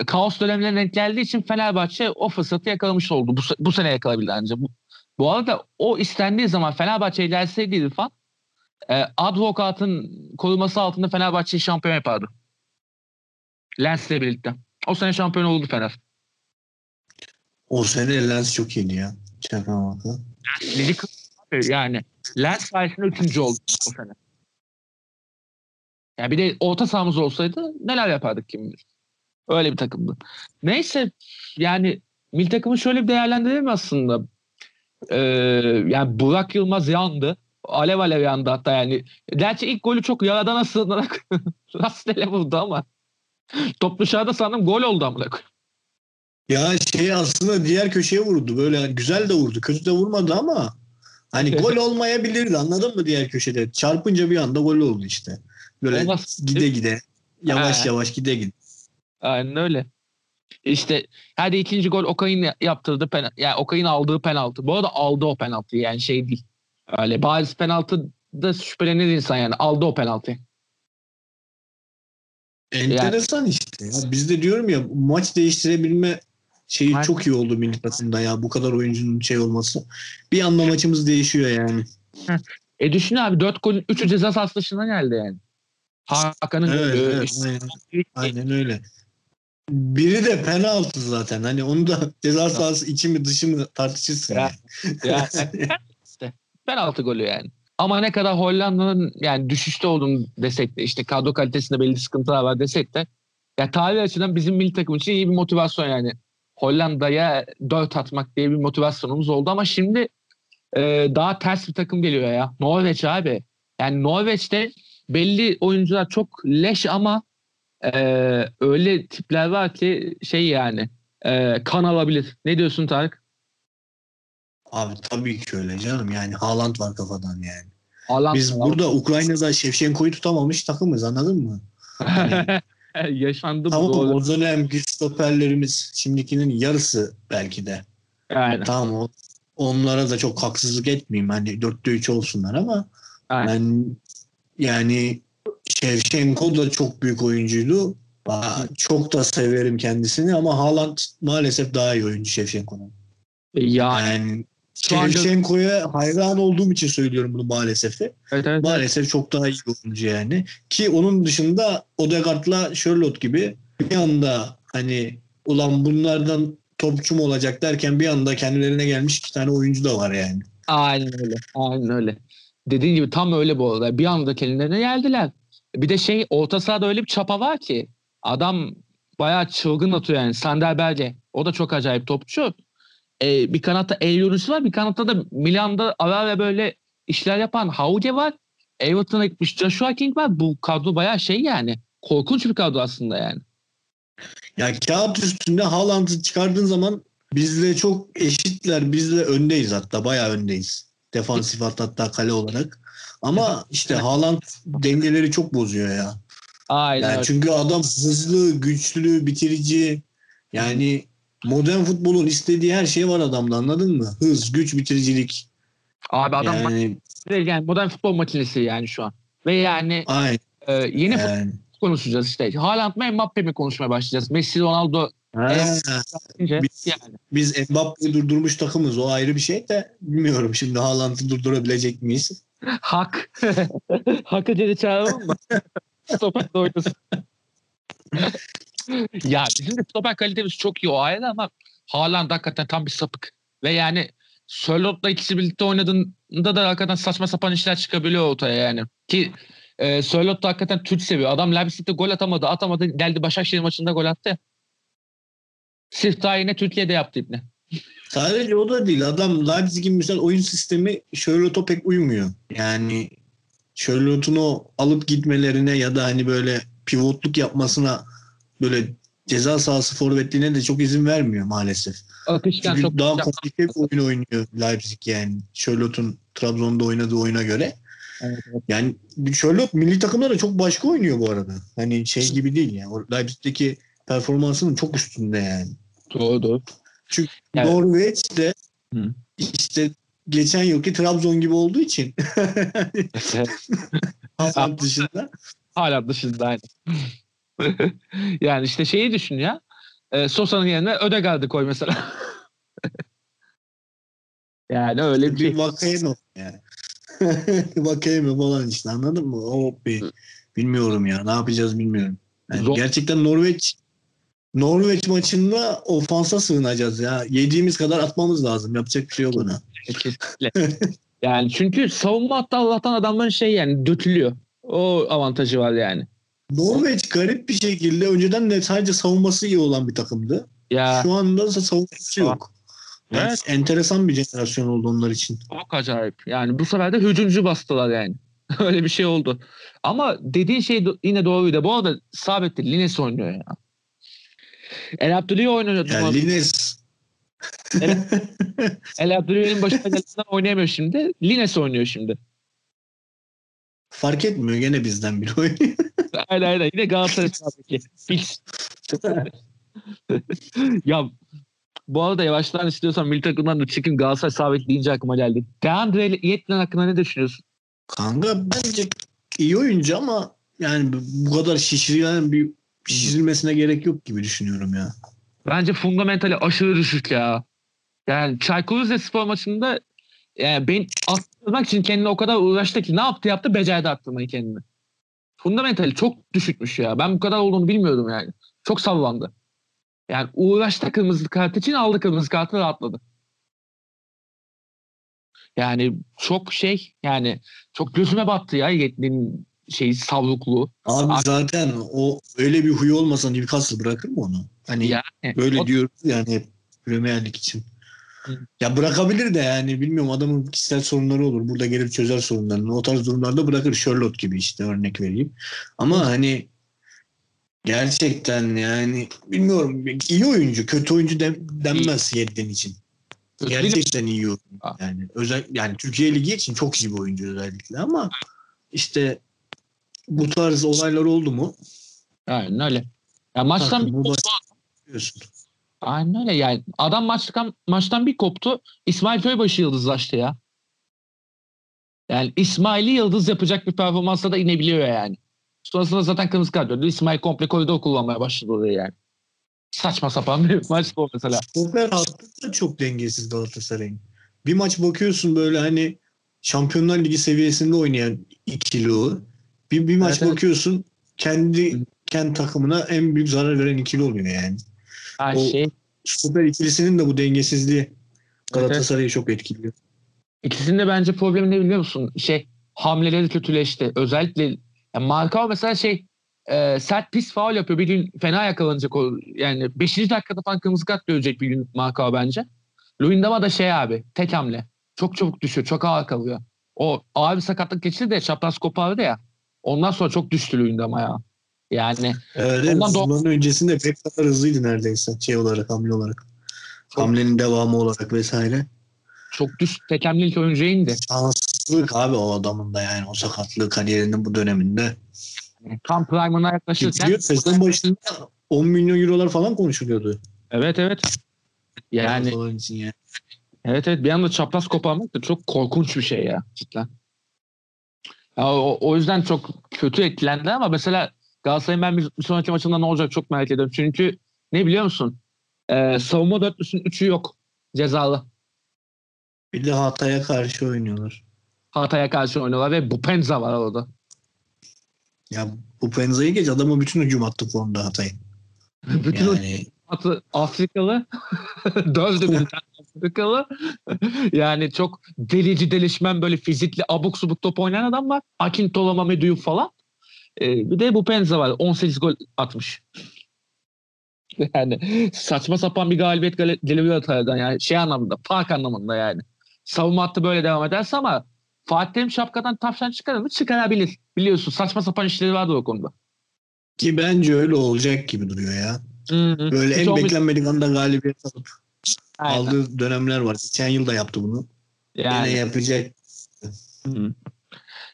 kaos dönemlerine denk geldiği için Fenerbahçe o fırsatı yakalamış oldu. Bu, bu sene yakalabildi ancak. Bu, bu arada o istendiği zaman Fenerbahçe'ye gelseydi İrfan e, advokatın koruması altında Fenerbahçe'yi şampiyon yapardı. Lens'le birlikte. O sene şampiyon oldu Fener. O sene Lens çok iyiydi ya. Şaka maka. Ligi yani Lens sayesinde üçüncü oldu o sene. Yani bir de orta sahamız olsaydı neler yapardık kim bilir. Öyle bir takımdı. Neyse yani mil takımı şöyle bir değerlendirelim aslında. Ee, yani Burak Yılmaz yandı. Alev alev yandı hatta yani. Gerçi ilk golü çok yaradan sığınarak rastgele vurdu ama top dışarıda sandım gol oldu amına koyayım. Ya şey aslında diğer köşeye vurdu. Böyle hani güzel de vurdu. Kötü de vurmadı ama hani gol olmayabilirdi anladın mı diğer köşede? Çarpınca bir anda gol oldu işte. Böyle Olmaz. gide gide. Yavaş Ha. yavaş gide gide. Aynen öyle. İşte hadi ikinci gol Okay'ın yaptırdı penaltı. Yani Okay'ın aldığı penaltı. Bu arada aldı o penaltıyı yani şey değil. Öyle bariz penaltı da şüphelenir insan yani. Aldı o penaltıyı. Enteresan işte. Ya. Biz de diyorum ya maç değiştirebilme şeyi Aynen. çok iyi oldu milli takımda ya. Bu kadar oyuncunun şey olması. Bir anda maçımız değişiyor yani. E düşün abi 4 golün 3'ü ceza sahası dışına geldi yani. Hakan'ın Evet, golü, evet, işte- aynen, aynen öyle. Biri de penaltı zaten. Hani onu da ceza sahası içi mi dışı mı tartışırsın. Ya. yani. Yani işte penaltı golü yani. Ama ne kadar Hollanda'nın yani düşüşte olduğunu desek de işte kadro kalitesinde belli sıkıntılar var desek de ya tarih açıdan bizim milli takım için iyi bir motivasyon yani. Hollanda'ya dört atmak diye bir motivasyonumuz oldu ama şimdi e, daha ters bir takım geliyor ya. Norveç abi. Yani Norveç'te belli oyuncular çok leş ama e, öyle tipler var ki şey yani e, kan alabilir. Ne diyorsun Tarık? Abi tabii ki öyle canım. Yani Haaland var kafadan yani. Haaland Biz falan. burada Ukrayna'da Şevşenko'yu tutamamış takımız anladın mı? Yaşandı bu Tamam doğru. o dönemki stoperlerimiz şimdikinin yarısı belki de. Yani, Tamam o, onlara da çok haksızlık etmeyeyim. Hani dörtte üç olsunlar ama Aynen. ben yani Şevşenko da çok büyük oyuncuydu. Çok da severim kendisini ama Haaland maalesef daha iyi oyuncu Şevşenko'dan. yani Yani Şevşenko'ya hayran olduğum için söylüyorum bunu maalesef. evet, evet. Maalesef çok daha iyi oyuncu yani. Ki onun dışında Odegaard'la Charlotte gibi bir anda hani ulan bunlardan topçu mu olacak derken bir anda kendilerine gelmiş iki tane oyuncu da var yani. Aynen öyle. Aynen öyle. Dediğin gibi tam öyle bu arada. Bir anda kendilerine geldiler. Bir de şey orta sahada öyle bir çapa var ki adam bayağı çılgın atıyor yani. Sander Berge. O da çok acayip topçu. Ee, bir kanatta El Yunus var. Bir kanatta da Milan'da ara ara böyle işler yapan Hauge var. Everton'a gitmiş Joshua King var. Bu kadro bayağı şey yani. Korkunç bir kadro aslında yani. Ya kağıt üstünde Haaland'ı çıkardığın zaman bizle çok eşitler. Bizle öndeyiz hatta bayağı öndeyiz. Defansif hat- hatta kale olarak. Ama işte Haaland dengeleri çok bozuyor ya. Aynen Yani çünkü adam hızlı, güçlü, bitirici. Yani modern futbolun istediği her şey var adamda anladın mı? Hız, güç, bitiricilik. Abi adam yani, yani modern futbol makinesi yani şu an. Ve yani ay, e, yeni futbol yani. konuşacağız işte. Haaland mı Mbappe mi konuşmaya başlayacağız. Messi, Ronaldo Ha, Biz- yani. biz Mbappe'yi durdurmuş takımız. O ayrı bir şey de bilmiyorum şimdi Haaland'ı durdurabilecek miyiz? Hak. Hak'ı geri çağıralım mı? Stoper oynasın. ya bizim de stoper kalitemiz çok iyi o ayrı ama Haaland hakikaten tam bir sapık. Ve yani Sörlot'la ikisi birlikte oynadığında da hakikaten saçma sapan işler çıkabiliyor ortaya yani. Ki e, Sörlot da hakikaten Türk seviyor. Adam Leipzig'te gol atamadı. Atamadı. Geldi Başakşehir maçında gol attı. Sırf daha yine Türkiye'de yaptı İbni. Sadece o da değil. Adam Leipzig'in mesela oyun sistemi Charlotte'a pek uymuyor. Yani Charlotte'un o alıp gitmelerine ya da hani böyle pivotluk yapmasına böyle ceza sahası forvetliğine de çok izin vermiyor maalesef. Akışkan Çünkü çok daha komplike bir oyun oynuyor Leipzig yani. Charlotte'un Trabzon'da oynadığı oyuna göre. Evet, evet. Yani Charlotte milli takımda da çok başka oynuyor bu arada. Hani şey gibi değil yani. Leipzig'teki performansının çok üstünde yani. Doğru doğru. Çünkü Evet. Norveç de Hı. işte geçen yılki Trabzon gibi olduğu için Haaland dışında. Hala dışında aynı. yani işte şeyi düşün ya. e, Sosa'nın yerine Ödegaard'ı koy mesela. yani öyle bir şey. Bir Vakayeme yani. Vakayeme falan işte anladın mı? O bir bilmiyorum ya. Ne yapacağız bilmiyorum. Yani Zor. gerçekten Norveç Norveç maçında ofansa sığınacağız ya. Yediğimiz kadar atmamız lazım. Yapacak bir şey yok ona. Yani çünkü savunma hatta Allah'tan adamların şey yani dötülüyor. O avantajı var yani. Norveç garip bir şekilde önceden de sadece savunması iyi olan bir takımdı. Ya Şu anda da savunması yok. Yani Evet. Enteresan bir jenerasyon oldu onlar için. çok acayip. Yani bu sefer de hücumcu bastılar yani. Öyle bir şey oldu. Ama dediğin şey yine doğruydu. Bu arada sabit değil. Lines oynuyor ya. El Abdülü'yü oynuyor. Yani Lines El Abdülü'nün başına gelenden oynayamıyor şimdi. Lines oynuyor şimdi. fark etmiyor gene bizden biri oynuyor. Aynen aynen. Yine Galatasaray sabitli. Fix. ya bu arada yavaştan istiyorsan milli takımdan da çıkayım Galatasaray sabit deyince aklıma geldi. Deandre Yetlen hakkında ne düşünüyorsun? Kanka bence iyi oyuncu ama yani bu kadar şişirilen bir şişirilmesine gerek yok gibi düşünüyorum ya. Bence fundamentali aşırı düşük ya. Yani Çaykur Rizespor maçında yani ben attırmak için kendine o kadar uğraştı ki ne yaptı yaptı becerdi attırmayı kendine. Fundamentali çok düşükmüş ya. Ben bu kadar olduğunu bilmiyordum yani. Çok sallandı. Yani uğraştı kırmızı kart için aldı kırmızı kartı rahatladı. Yani çok şey yani çok gözüme battı ya Yetlin'in şey savrukluğu. Abi Abi- zaten o öyle bir huyu olmasa Newcastle bırakır mı onu? Hani Yani böyle o- diyoruz yani hep Premier Lig için. Ya bırakabilir de yani bilmiyorum adamın kişisel sorunları olur. Burada gelip çözer sorunlarını. O tarz durumlarda bırakır Charlotte gibi işte örnek vereyim. Ama Hı. hani gerçekten yani bilmiyorum iyi oyuncu kötü oyuncu de, denmez Yedlin için. Gerçekten iyi oyuncu. Aa. Yani özel yani Türkiye Ligi için çok iyi bir oyuncu özellikle ama işte bu tarz olaylar oldu mu? Aynen öyle. Ya maçtan. Biliyorsun. Aynen öyle yani. Adam maçtan, maçtan bir koptu. İsmail Köybaşı yıldızlaştı ya. Yani İsmail'i yıldız yapacak bir performansla da inebiliyor yani. Sonrasında zaten kırmızı kart gördü. İsmail komple koridor kullanmaya başladı oraya yani. Saçma sapan bir maç bu mesela. Stoper hattı da çok dengesiz Galatasaray'ın. Bir maç bakıyorsun böyle hani Şampiyonlar Ligi seviyesinde oynayan ikili o. Bir, bir maç Evet, evet. bakıyorsun kendi kendi takımına en büyük zarar veren ikili oluyor yani. Her O- şey. Stoper ikilisinin de bu dengesizliği Evet. Galatasaray'ı çok etkiliyor. İkisinin de bence problemi ne biliyor musun? Şey hamleleri kötüleşti. Özellikle yani Markao mesela şey e, sert pis faul yapıyor. Bir gün fena yakalanacak o. Yani 5. dakikada falan kırmızı kart görecek bir gün Markao bence. Luyendama da şey abi tek hamle. Çok çabuk düşüyor. Çok ağır kalıyor. O ağır bir sakatlık geçirdi de çapraz kopardı ya. Ondan sonra çok düştü Luyendama ya. Yani Evet. Ondan do- Bundan öncesinde pek kadar hızlıydı neredeyse şey olarak hamle olarak. Çok- Hamlenin devamı olarak vesaire. çok düş tek hamlelik oyuncuya indi. Şanssızlık abi o adamın da yani o sakatlığı kariyerinin bu döneminde. Yani Tam prime'ına yaklaşırken Gidiyor sezon başında 10 milyon eurolar falan konuşuluyordu. evet evet. Yani için yani. Evet evet bir anda çapraz koparmak da çok korkunç bir şey ya cidden. Ya, o, o yüzden çok kötü etkilendi ama mesela Galatasaray'ın ben bir, bir sonraki maçında ne olacak çok merak ediyorum. Çünkü ne biliyor musun? Ee, savunma dörtlüsünün üçü yok. Cezalı. Bir de Hatay'a karşı oynuyorlar. Hatay'a karşı oynuyorlar ve Bupenza var orada. Ya bu Penza'yı geç adamı bütün hücum attı formda Hatay. Bütün Yani atı Afrikalı. Dözdü bir Afrikalı. yani çok delici delişmen böyle fizikli abuk subuk top oynayan adam var. Akin Tolama Meduyup falan. Ee, bir de bu Penza var. 18 gol atmış. Yani saçma sapan bir galibiyet gelebilir Hatay'dan. Yani şey anlamında, fark anlamında yani. Savunma hattı böyle devam ederse ama Fatih Terim şapkadan tavşan çıkarır mı? Çıkarabilir. Biliyorsun saçma sapan işleri vardı o konuda. ki bence öyle olacak gibi duruyor ya. Hı hı. Böyle Hiç en olmayacak. beklenmedik anda galibiyet alıp Aynen. aldığı dönemler var. Geçen yıl da yaptı bunu. Yani. Yine yapacak. Hı.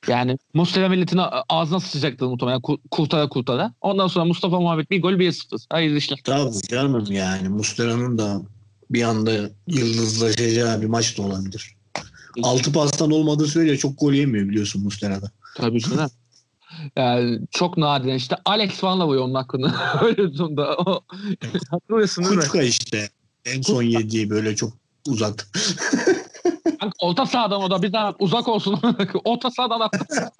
Yani Mustafa milletine ağzına sıçacaktı muhtemelen ku- kurtara kurtara. Ondan sonra Mustafa Muhammed bir gol 1-0. Hayırlı işler. Tabii canım yani Muslera'nın da bir anda yıldızlaşacağı bir maç da olabilir. Altı pastan olmadığı sürece çok gol yemiyor biliyorsun Muslera'da. Tabii canım. Yani çok nadir. İşte Alex falan vuruyor onun hakkında. Öyle durumda. O, hatırlıyorsun değil mi? Kuçka işte. En son yediği böyle çok uzak. Kanka, Orta sahadan o da bir daha uzak olsun. Orta sahadan attı.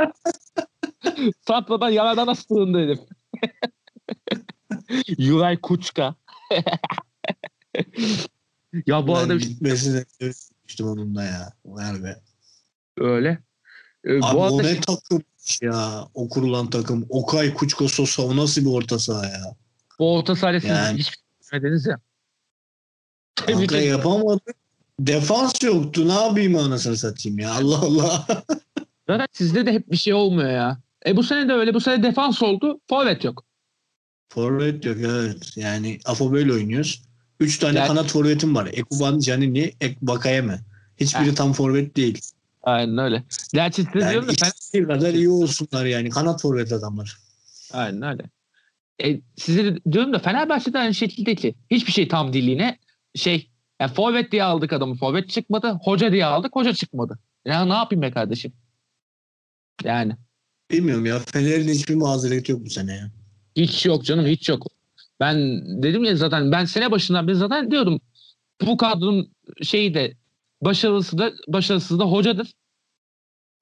Satmadan yaradan astığın dedim. Yuray Kuçka. ya bu arada bir- şey gitmesi de üzülmüştüm onunla ya. Harbi. öyle. Ee, Abi bu o arada ne takım ya. O kurulan takım. Okay Kuçka Sosa o nasıl bir orta saha ya. bu orta sahada siz Yani- hiç bilmediniz ya. Tebrik Kanka yapamadı. Defans yoktu. Ne yapayım anasını satayım ya. Allah Allah. Zaten sizde de hep bir şey olmuyor ya. E bu sene de öyle. Bu sene defans oldu. Forvet yok. Forvet yok evet. Yani Afo böyle oynuyoruz. Üç tane Yani- kanat forvetim var. Ekuban, Canini, Ek Bakayeme. Hiçbiri tam forvet değil. Aynen öyle. Gerçi size diyorum Yani da ben... kadar iyi olsunlar yani. Kanat forvet adamlar. Aynen öyle. E, size diyorum da Fenerbahçe'de aynı şekilde ki. Hiçbir şey tam değil yine. Şey yani forvet diye aldık adamı. Forvet çıkmadı. Hoca diye aldık. Hoca çıkmadı. Ya ne yapayım be kardeşim? Yani. Bilmiyorum ya. Fener'in hiçbir mazereti yok bu sene ya. Hiç yok canım hiç yok. Ben dedim ya zaten ben sene başından beri zaten diyordum bu kadronun şeyi de başarılısı da başarısız da hocadır.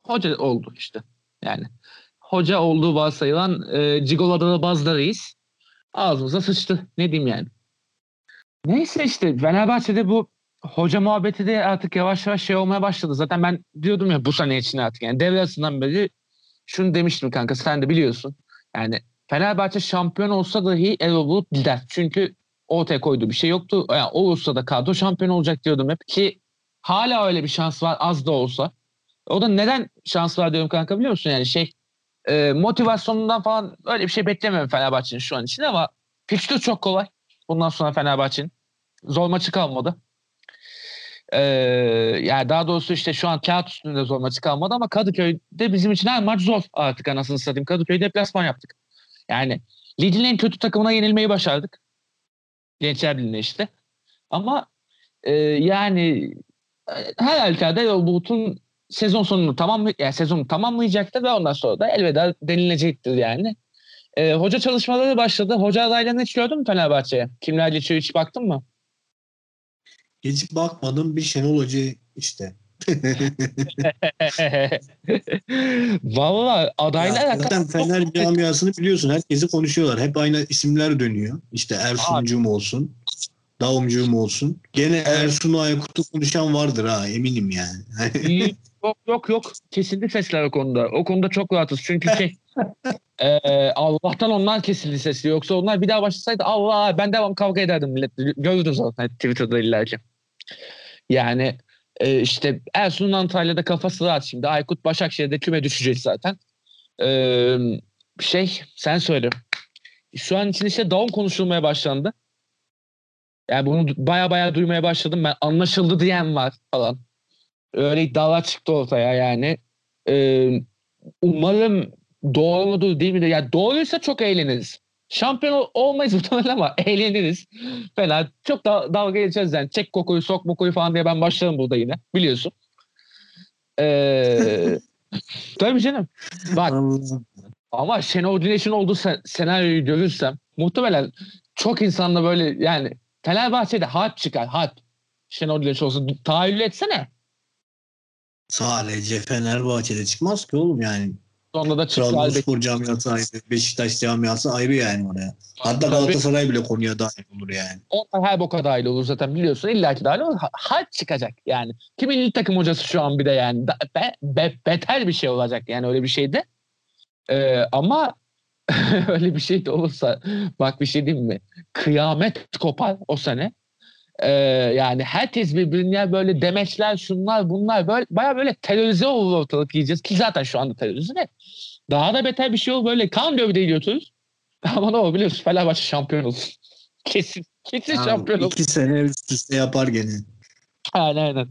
Hoca oldu işte. Yani hoca olduğu varsayılan e, Cigolo'da Bazda Reis ağzımıza sıçtı. Ne diyeyim yani. Neyse işte Fenerbahçe'de bu hoca muhabbeti de artık yavaş yavaş şey olmaya başladı. Zaten ben diyordum ya bu sene için artık yani devre arasından beri şunu demiştim kanka sen de biliyorsun. Yani Fenerbahçe şampiyon olsa dahi Erol Bulut gider. Çünkü ortaya koyduğu bir şey yoktu. Yani olursa da kadro şampiyon olacak diyordum hep ki hala öyle bir şans var az da olsa. O da neden şans var diyorum kanka biliyor musun? Yani şey e, motivasyonundan falan öyle bir şey beklemiyorum Fenerbahçe'nin şu an için ama fikstür çok kolay. Bundan sonra Fenerbahçe'nin. Zor maçı kalmadı. Ee, yani daha doğrusu işte şu an kağıt üstünde zor maçı kalmadı ama Kadıköy'de bizim için her maç zor artık anasını satayım. Kadıköy deplasman yaptık. Yani ligin en kötü takımına yenilmeyi başardık. Gençler Birliği'ne işte. Ama e, yani e, her halükarda Erol Bulut'un sezon sonunu tamam yani sezonu tamamlayacaktır ve ondan sonra da elveda denilecektir yani. E, hoca çalışmaları başladı. Hoca adaylarını hiç gördün mü Fenerbahçe'ye? Kimler geçiyor hiç baktın mı? Hiç bakmadım bir Şenol Hoca işte. Valla adaylar Ya zaten Fener camiasını biliyorsun. Herkesi konuşuyorlar. Hep aynı isimler dönüyor. İşte Ersun'cum olsun. Davumcum olsun. Gene Ersun'u Aykut'u konuşan vardır ha eminim yani. yok yok yok. Kesildi sesler o konuda. O konuda çok rahatız. Çünkü şey e, Allah'tan onlar kesildi sesi. Yoksa onlar bir daha başlasaydı Allah ben devam kavga ederdim millet. Gördüm zaten Twitter'da illaki. Yani e, işte Ersun'un Antalya'da kafası rahat şimdi. Aykut Başakşehir'de küme düşecek zaten. E, şey sen söyle. Şu an için işte Daum konuşulmaya başlandı. Yani bunu baya baya duymaya başladım ben. Anlaşıldı diyen var falan. Öyle iddialar çıktı ortaya yani. Ee, umarım doğru mudur değil midir? Yani doğruysa çok eğleniriz. Şampiyon ol- olmayız muhtemelen ama eğleniriz. Fena. Çok da dalga geçeceğiz yani. Çek kokuyu sok mokuyu falan diye ben başlarım burada yine. Biliyorsun. Ee, tabii canım. Bak ama Şenol Güneş'in olduğu sen- senaryoyu görürsem muhtemelen çok insanla böyle yani Fenerbahçe'de harp çıkar harp. Şenol Güneş olsun. Tahayyül etsene. Sadece Fenerbahçe'de çıkmaz ki oğlum yani. Sonra da. Trabzonspor camiası ayrı, Beşiktaş camiası ayrı yani oraya. Hatta. Galatasaray bile konuya dahil olur yani. Onlar her boka dahil olur zaten biliyorsun. İlla ki dahil olur. Ha- Harp çıkacak yani. Kimin milli takım hocası şu an bir de yani. Be- be- beter bir şey olacak yani öyle bir şeyde. Ee, ama öyle bir şey de olursa bak bir şey diyeyim mi? Kıyamet kopar o sene. Ee, yani herkes birbirine böyle demeçler şunlar bunlar böyle baya böyle terörize olur ortalık yiyeceğiz ki zaten şu anda terörize de daha da beter bir şey olur böyle kan gövdeyi götürürüz. Ama ne olur biliyorsun Fenerbahçe şampiyon olur. Kesin. Kesin Ya, şampiyon olur. iki sene üst üste yapar gene. Aynen aynen.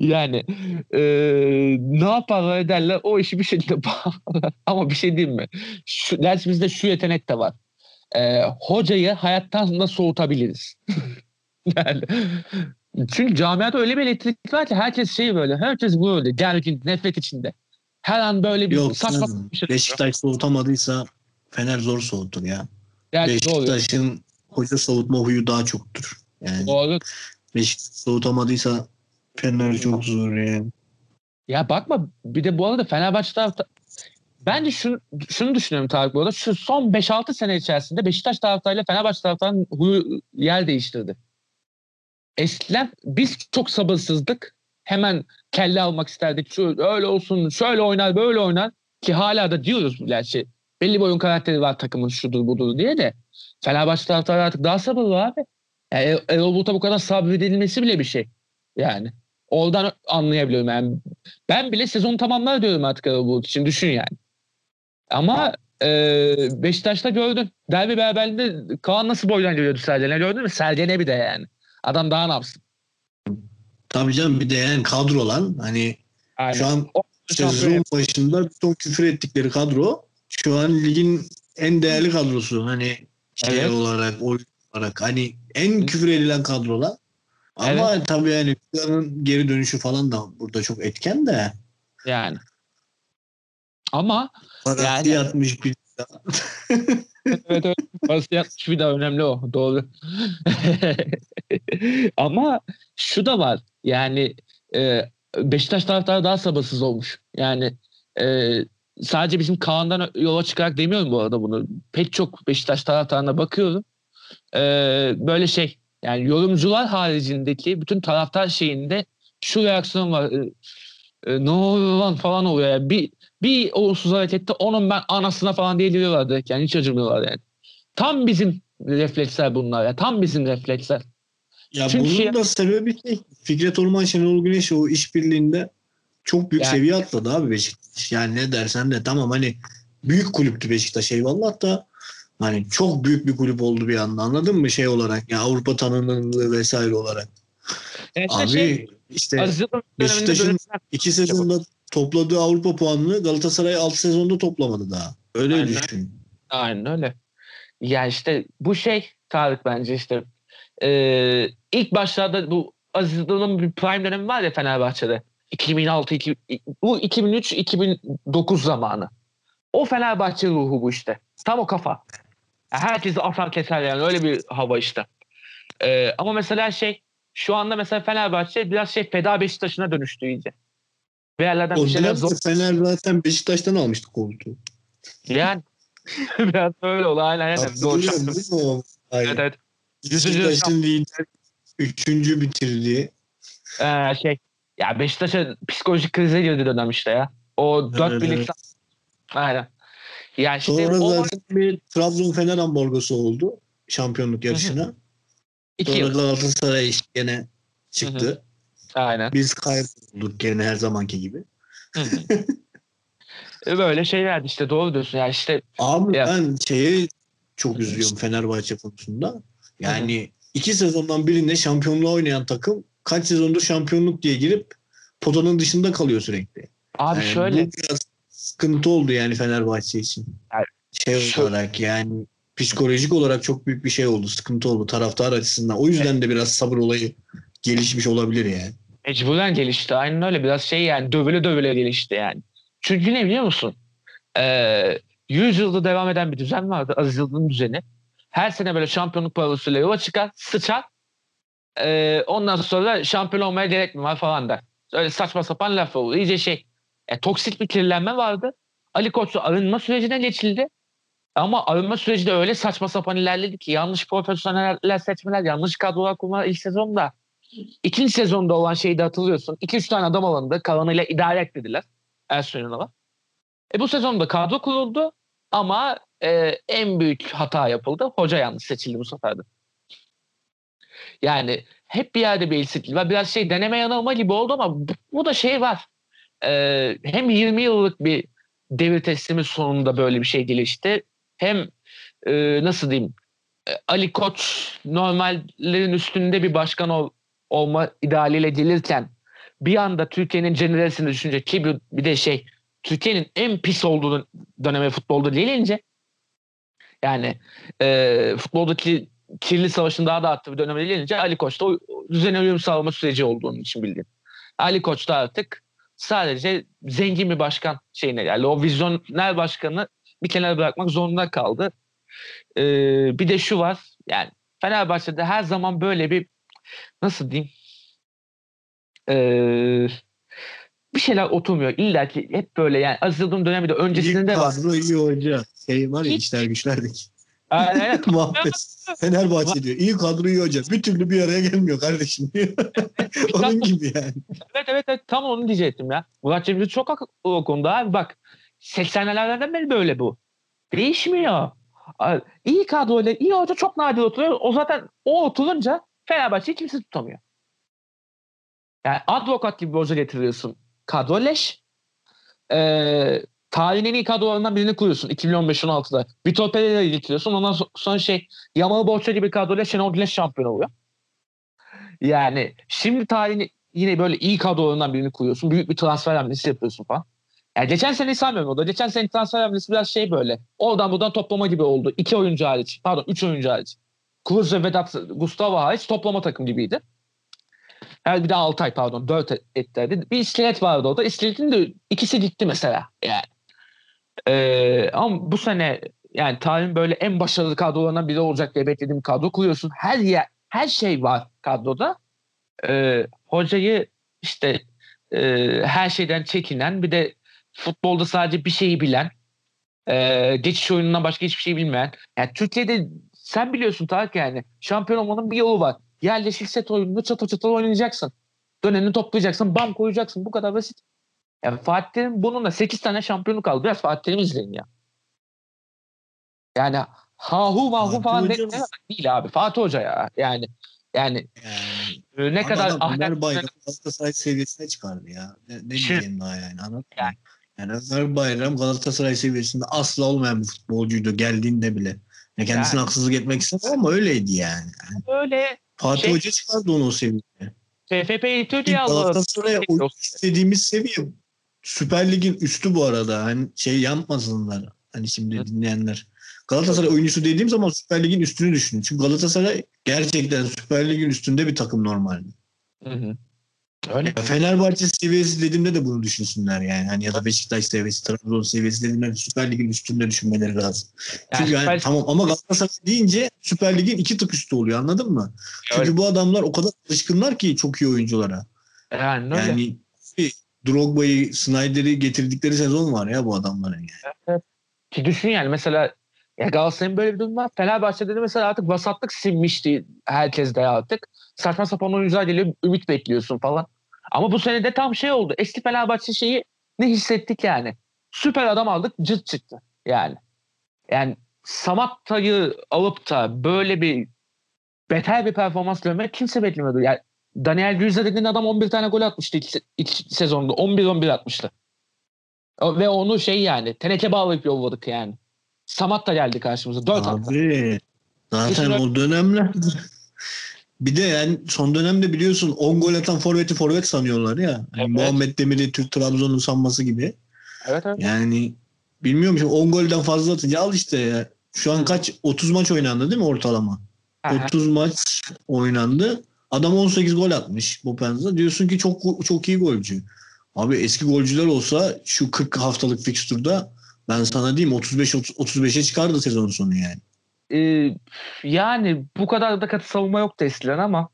Yani eee, ne yaparlar ederler o işi bir şekilde bağlarlar. Ama bir şey diyeyim mi? Şu, gerçi bizde şu yetenek de var. Eee, hocayı hayattan da soğutabiliriz. yani, çünkü camiada öyle bir elektrik var ki herkes şey böyle. Herkes böyle gergin, nefret içinde. Her an böyle bir Yok saçma bir şey. Beşiktaş soğutamadıysa Fener zor soğutur ya. Yani doğru. Beşiktaş'ın hoca soğutma huyu daha çoktur. Yani Doğru. Beşiktaş soğutamadıysa Fener çok zor yani. Ya bakma bir de bu arada Fenerbahçe tarafta bence şunu, şunu düşünüyorum Tarık bu arada. Şu son 5-6 sene içerisinde Beşiktaş taraftarıyla Fenerbahçe taraftarının huyu yer değiştirdi. Eskiden biz çok sabırsızdık. Hemen kelle almak isterdik. Şu öyle olsun, şöyle oynar, böyle oynar. Ki hala da diyoruz gerçi. Belli bir oyun karakteri var takımın şudur budur diye de. Fenerbahçe taraftarı artık daha sabırlı abi. Yani Er- Erol Bulut'a bu kadar sabredilmesi bile bir şey. Yani. Oradan anlayabiliyorum yani. Ben bile sezonu tamamlar diyorum artık Erol Bulut için. Düşün yani. Ama e, Beşiktaş'ta gördün. Derbi beraberliğinde Kaan nasıl boydan geliyordu Sergen'e gördün mü? Sergen'e bir de yani. Adam daha ne yapsın? Tabii canım bir de yani kadro lan. Hani Aynen. şu an O- sezon başında son küfür ettikleri kadro şu an ligin en değerli kadrosu. Hani şey Evet. olarak, oyun olarak. Hani en küfür edilen kadrolar. Ama tabii yani Kuyan'ın geri dönüşü falan da burada çok etken de. Yani. Ama Parası Yani- yatmış bir evet evet. Parası yatmış bir de önemli o. Doğru. Ama şu da var. Yani e, Beşiktaş taraftarı daha sabırsız olmuş. Yani e, sadece bizim Kaan'dan yola çıkarak demiyorum bu arada bunu. Pek çok Beşiktaş taraftarına bakıyorum. E, böyle şey yani yorumcular haricindeki bütün taraftar şeyinde şu reaksiyon var. E, e, ne oluyor lan falan oluyor. Yani bir bir olumsuz harekette onun ben anasına falan diye diyorlar direkt yani hiç acımıyorlar yani. Tam bizim refleksler bunlar ya. Tam bizim refleksler. Ya Çünkü bunun şey- da sebebi şey. Fikret Orman Şenol Güneş o işbirliğinde çok büyük Yani- seviye atladı abi Beşiktaş. Yani ne dersen de tamam hani büyük kulüptü Beşiktaş eyvallah da hani çok büyük bir kulüp oldu bir anda anladın mı şey olarak ya Avrupa tanınırlığı vesaire olarak. Yani işte Abi şey, işte Beşiktaş'ın iki sezonda topladığı Avrupa puanını Galatasaray 6 sezonda toplamadı daha. Öyle Aynen. düşün. Aynen öyle. Ya işte bu şey Tarık bence işte e, ilk başlarda bu Aziz Yıldırım'ın bir prime dönemi var ya Fenerbahçe'de. 2006 iki- bu 2003 2009 zamanı. O Fenerbahçe ruhu bu işte. Tam o kafa. Herkesi atar keser yani öyle bir hava işte. E, ama mesela şey şu anda mesela Fenerbahçe biraz şey feda Beşiktaş'ına dönüştü iyice. Bir yerlerden O bir şeyler zor. Fener zaten Beşiktaş'tan almıştı koltuğu. Yani biraz öyle oldu aynen. aynen. Doğru. O? Evet evet. Beşiktaş'ın lider üçüncü bitirdiği. Ee, şey ya Beşiktaş'a psikolojik krize girdi dönem işte ya. O dört Evet, birlik evet. Aynen. Ya işte Sonra o zaten bir Trabzon Fener ambargosu oldu şampiyonluk yarışına. iki Sonra yıl. Galatasaray gene çıktı. Aynen. Biz kaybolduk gene her zamanki gibi. E, Böyle şeylerdi işte doğru diyorsun. Yani işte Abi Ya. ben şeye çok üzülüyorum Fenerbahçe konusunda. Yani iki sezondan birinde şampiyonluğa oynayan takım kaç sezondur şampiyonluk diye girip potanın dışında kalıyor sürekli. abi Yani şöyle Bu biraz sıkıntı oldu yani Fenerbahçe için. Yani şey şu- olarak yani psikolojik olarak çok büyük bir şey oldu. Sıkıntı oldu taraftar açısından. O yüzden de biraz sabır olayı gelişmiş olabilir yani. Mecburen gelişti. Aynen öyle biraz şey yani dövüle dövüle gelişti yani. Çünkü ne biliyor musun? Ee, 100 yılda devam eden bir düzen vardı. Aziz Yıldırım düzeni. Her sene böyle şampiyonluk parasıyla yola çıkar, sıçar. Ee, ondan sonra şampiyon olmaya gerek mi var falan der. Öyle saçma sapan laf oldu. İyice şey. E, toksik bir kirlenme vardı. Ali Koç'u arınma sürecine geçildi. Ama arınma süreci de öyle saçma sapan ilerledi ki yanlış profesyoneller seçmeler, yanlış kadrolar kurmalar ilk sezonda. İkinci sezonda olan şeyi de hatırlıyorsun. 2-3 tane adam alındı. Kalanıyla idare et dediler. Ersun Yanal'a. E bu sezonda kadro kuruldu ama e, en büyük hata yapıldı. Hoca yanlış seçildi bu sefer. Yani hep bir yerde bir eksiklik var. Biraz şey deneme yanılma gibi oldu ama bu, bu da şey var. E, hem 20 yıllık bir devir teslimi sonunda böyle bir şey gelişti. Hem e, nasıl diyeyim e, Ali Koç normallerin üstünde bir başkan ol, olma idealiyle gelirken bir anda Türkiye'nin jenerasını düşünce ki bir, de şey Türkiye'nin en pis olduğu döneme futbolda gelince yani e, futboldaki kirli savaşın daha da arttığı bir döneme gelince Ali Koç'ta o, o düzene uyum sağlama süreci olduğunu için bildiğim. Ali Koç da artık sadece zengin bir başkan şeyine yani o vizyoner başkanı bir kenara bırakmak zorunda kaldı. Ee, bir de şu var yani Fenerbahçe'de her zaman böyle bir nasıl diyeyim ee, bir şeyler oturmuyor. İlla ki hep böyle yani Aziz Yıldırım dönemi de öncesinde İyi var. kadro iyi hoca. Şey var ya Hiç- işler güçlerdeki. Aynen. Muhabbet. Fenerbahçe diyor. İyi kadro iyi hoca. Bir türlü bir araya gelmiyor kardeşim diyor. Onun gibi yani. Evet evet evet tam onu diyecektim ya. Murat Cemil çok haklı o konuda abi bak 80'lerden beri böyle bu. Değişmiyor. İyi kadroyla iyi hoca çok nadir oturuyor. O zaten o oturunca Fenerbahçe'yi kimse tutamıyor. Yani advokat gibi bir getiriyorsun. Kadro leş. Ee, tarihin en iyi kadrolarından birini kuruyorsun 2015-16'da. Vitor Pereira'yı getiriyorsun. Ondan so- sonra şey Yamalı Borça gibi kadroyla Şenol Güneş şampiyon oluyor. Yani şimdi tarihin yine böyle iyi kadrolarından birini kuruyorsun. Büyük bir transfer hamlesi yapıyorsun falan. Yani geçen sene saymıyorum o da. Geçen sene transfer hamlesi biraz şey böyle. Oradan buradan toplama gibi oldu. İki oyuncu hariç. Pardon üç oyuncu hariç. Cruz ve Vedat Gustavo hariç toplama takım gibiydi. Yani bir de Altay pardon. Dört et- etlerdi. Bir iskelet vardı orada. İskeletin de ikisi gitti mesela. Yani. Ee, ama bu sene yani tarihin böyle en başarılı kadrolarından biri olacak diye beklediğim kadro kuruyorsun. Her yer, her şey var kadroda. Ee, hocayı işte e, her şeyden çekinen bir de futbolda sadece bir şeyi bilen e, geçiş oyunundan başka hiçbir şey bilmeyen. Yani Türkiye'de sen biliyorsun Tarık yani şampiyon olmanın bir yolu var. Yerleşik set oyununu çatır çatır oynayacaksın. Döneni toplayacaksın, bam koyacaksın. Bu kadar basit. Yani Fatih Terim bununla 8 tane şampiyonluk aldı. Biraz Fatih Terim'i izleyin ya. Yani hahu mahu Fatih falan de- ne- değil abi. Fatih Hoca ya. Yani yani Yani e, ne kadar ahlak Bayram Galatasaray seviyesine çıkardı ya. Ne, ne Şu- diyeyim daha yani anladın? Yani. Yani Ömer Bayram Galatasaray seviyesinde asla olmayan bir futbolcuydu geldiğinde bile. Ya kendisine Yani. haksızlık etmek istemem ama öyleydi yani. yani böyle Fatih Şey- Hoca çıkardı onu o seviyeye. Diye aldı. Galatasaray'a o istediğimiz seviye Süper Lig'in üstü bu arada. Hani şey yapmasınlar. Hani şimdi Evet. dinleyenler. Galatasaray oyuncusu dediğim zaman Süper Lig'in üstünü düşünün. Çünkü Galatasaray gerçekten Süper Lig'in üstünde bir takım normalde. Hı hı. Öyle. Ya Fenerbahçe seviyesi dediğimde de bunu düşünsünler yani. Hani ya da Beşiktaş seviyesi, Trabzon seviyesi dediğimde de Süper Lig'in üstünde düşünmeleri lazım. Yani Çünkü yani Süper- tamam ama Galatasaray deyince Süper Lig'in iki tık üstü oluyor anladın mı? Çünkü Öyle. bu adamlar o kadar alışkınlar ki çok iyi oyunculara. Yani öyle. Yani Drogba'yı, Snyder'i getirdikleri sezon var ya bu adamların. Yani. Ki düşün yani mesela ya Galatasaray'ın böyle bir durum var. Fenerbahçe'de de mesela artık vasatlık sinmişti herkes de artık. Saçma sapan oyuncular geliyor ümit bekliyorsun falan. Ama bu sene de tam şey oldu. Eski Fenerbahçe şeyi ne hissettik yani. Süper adam aldık cırt çıktı yani. Yani Samatta'yı alıp da böyle bir beter bir performans görmek kimse beklemiyordu. Yani Daniel Gürz'e dediğin adam 11 tane gol atmıştı se- iki sezonda. 11-11 atmıştı. Ve onu şey yani teneke bağlayıp yolladık yani. Samat da geldi karşımıza. 4 attı. Abi zaten Kesin o dönemler bir de yani son dönemde biliyorsun 10 gol atan forveti forvet sanıyorlar ya. Hani Evet. Muhammed Demir'i Türk Trabzon'un sanması gibi. Evet evet. Yani bilmiyorum şimdi 10 golden fazla atınca al işte ya. Şu an kaç 30 maç oynandı değil mi ortalama? Aha. 30 maç oynandı. Adam 18 gol atmış bu penza. Diyorsun ki çok çok iyi golcü. Abi eski golcüler olsa şu 40 haftalık fikstürde ben sana diyeyim 35 30 35'e çıkardı sezon sonu yani. Ee, yani bu kadar da katı savunma yoktu eskiden ama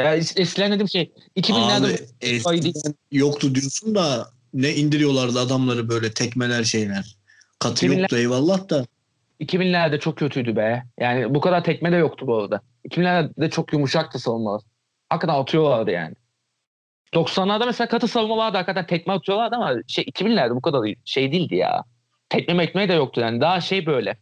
ya es- eskiden dediğim şey 2000'lerde Abi eskiden yoktu diyorsun da ne indiriyorlardı adamları böyle tekmeler şeyler. Katı 2000'ler yoktu eyvallah da. 2000'lerde çok kötüydü be. Yani bu kadar tekme de yoktu bu arada. 2000'lerde çok yumuşaktı savunmalar. Hakikaten atıyorlardı yani. 90'larda mesela katı savunmalarda hakikaten tekme atıyorlardı ama şey 2000'lerde bu kadar şey değildi ya. Tekme mekme de yoktu yani. Daha şey böyle.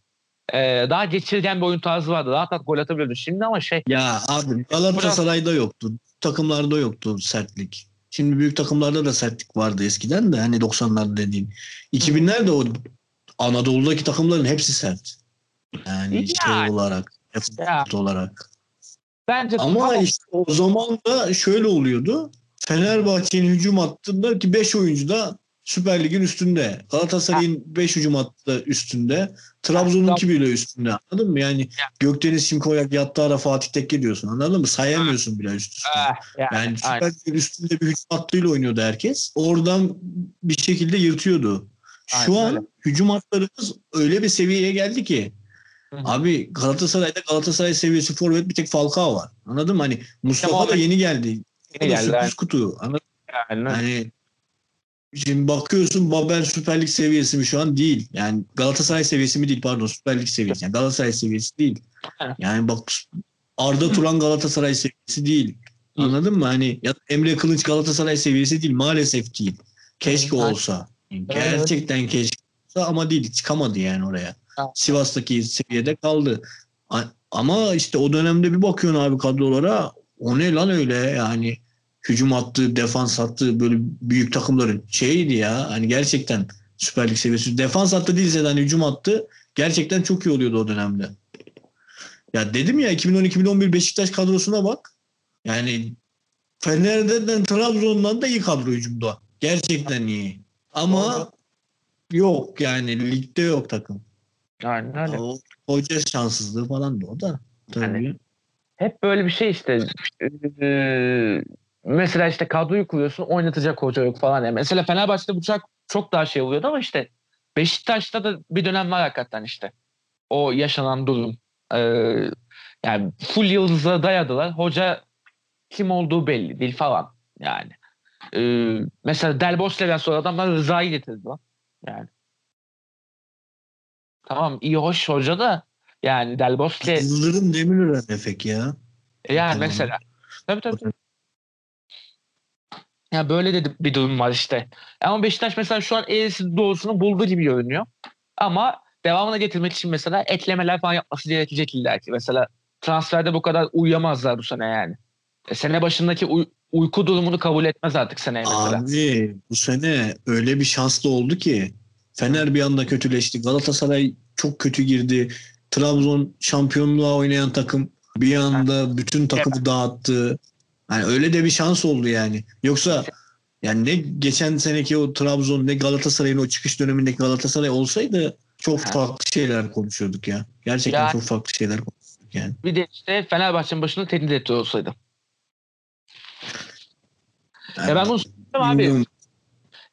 E, daha geçirgen bir oyun tarzı vardı. Rahat rahat gol atabiliyordu. Şimdi ama şey Ya abi Galatasaray'da yoktu. Takımlarda yoktu sertlik. Şimdi büyük takımlarda da sertlik vardı eskiden de hani 90'larda dediğin. 2000'lerde o Anadolu'daki takımların hepsi sert. Yani Yani. şey olarak, Ya. olarak. bence Ama tamam. işte o zaman da şöyle oluyordu. Fenerbahçe'nin hücum hattında ki 5 oyuncu da Süper Lig'in üstünde. Galatasaray'ın 5 hücum hattı üstünde. Trabzon'unki bile üstünde. Anladın mı? Yani Gökdeniz Şimkoyak yattığı ara Fatih Tekke diyorsun. Anladın mı? Sayamıyorsun bile üst üste. Ah, yani, Yani Süper. Lig'in üstünde bir hücum hattıyla oynuyordu herkes. Oradan bir şekilde yırtıyordu. Şu Aynen an hücum hatlarımız öyle bir seviyeye geldi ki abi Galatasaray'da Galatasaray seviyesi forvet bir tek Falcao var. Anladın mı? Hani Mustafa da yeni geldi. Yeni geldi, sürpriz aynen. kutu. Anladın mı? öyle. Hani şimdi bakıyorsun Babel Süper Lig seviyesi mi şu an değil. Yani Galatasaray seviyesi mi değil pardon Süper Lig seviyesi. Yani Galatasaray seviyesi değil. Yani bak Arda Turan Galatasaray seviyesi değil. Anladın mı? Hani ya Emre Kılıç Galatasaray seviyesi değil. Maalesef değil. Keşke olsa. Gerçekten keşke olsa ama değil. Çıkamadı yani oraya. Sivas'taki seviyede kaldı. Ama işte o dönemde bir bakıyorsun abi kadrolara o ne lan öyle yani hücum attığı, defans attığı böyle büyük takımların şeydi ya. Hani gerçekten Süper Lig seviyesi. Defans attı değilse de hani hücum attı. Gerçekten çok iyi oluyordu o dönemde. Ya dedim ya 2010-2011 Beşiktaş kadrosuna bak. Yani Fener'den Trabzon'dan da iyi kadro hücumda. Gerçekten iyi. Ama Doğru. yok yani ligde yok takım. Aynen öyle. O hoca şanssızlığı falan da o da. Tabii. Yani- Hep böyle bir şey işte. Ee, mesela işte kadroyu kuruyorsun oynatacak hoca yok falan. Yani mesela Fenerbahçe'de bu çok, çok daha şey oluyordu ama işte Beşiktaş'ta da bir dönem var hakikaten işte. O yaşanan durum. Ee, yani full yıldıza dayadılar. Hoca kim olduğu belli değil falan. Yani. Ee, mesela Del Bosque'den sonra adamlar Rıza'yı getirdi lan. Yani. Tamam iyi hoş hoca da yani Del Bosque Yıldırım Demirören efek ya. yani Tamam. mesela. Tabii tabii. tabii. Ya böyle de bir durum var işte. Ama Beşiktaş mesela şu an eğrisi doğrusunu buldu gibi görünüyor. Ama devamına getirmek için mesela eklemeler falan yapması gerekecek illa ki. Mesela transferde bu kadar uyuyamazlar bu sene yani. E, sene başındaki uy- uyku durumunu kabul etmez artık seneye mesela. Abi bu sene öyle bir şanslı oldu ki Fener bir anda kötüleşti. Galatasaray çok kötü girdi. Trabzon şampiyonluğa oynayan takım bir anda bütün takımı dağıttı. Yani öyle de bir şans oldu yani. Yoksa yani ne geçen seneki o Trabzon ne Galatasaray'ın o çıkış dönemindeki Galatasaray olsaydı çok Ha. farklı şeyler konuşuyorduk ya. Gerçekten Ya- çok farklı şeyler konuşuyorduk yani. Bir de işte Fenerbahçe'nin başında teknik direktör olsaydı. Ya ben bunu söylüyorum abi. Bilmiyorum.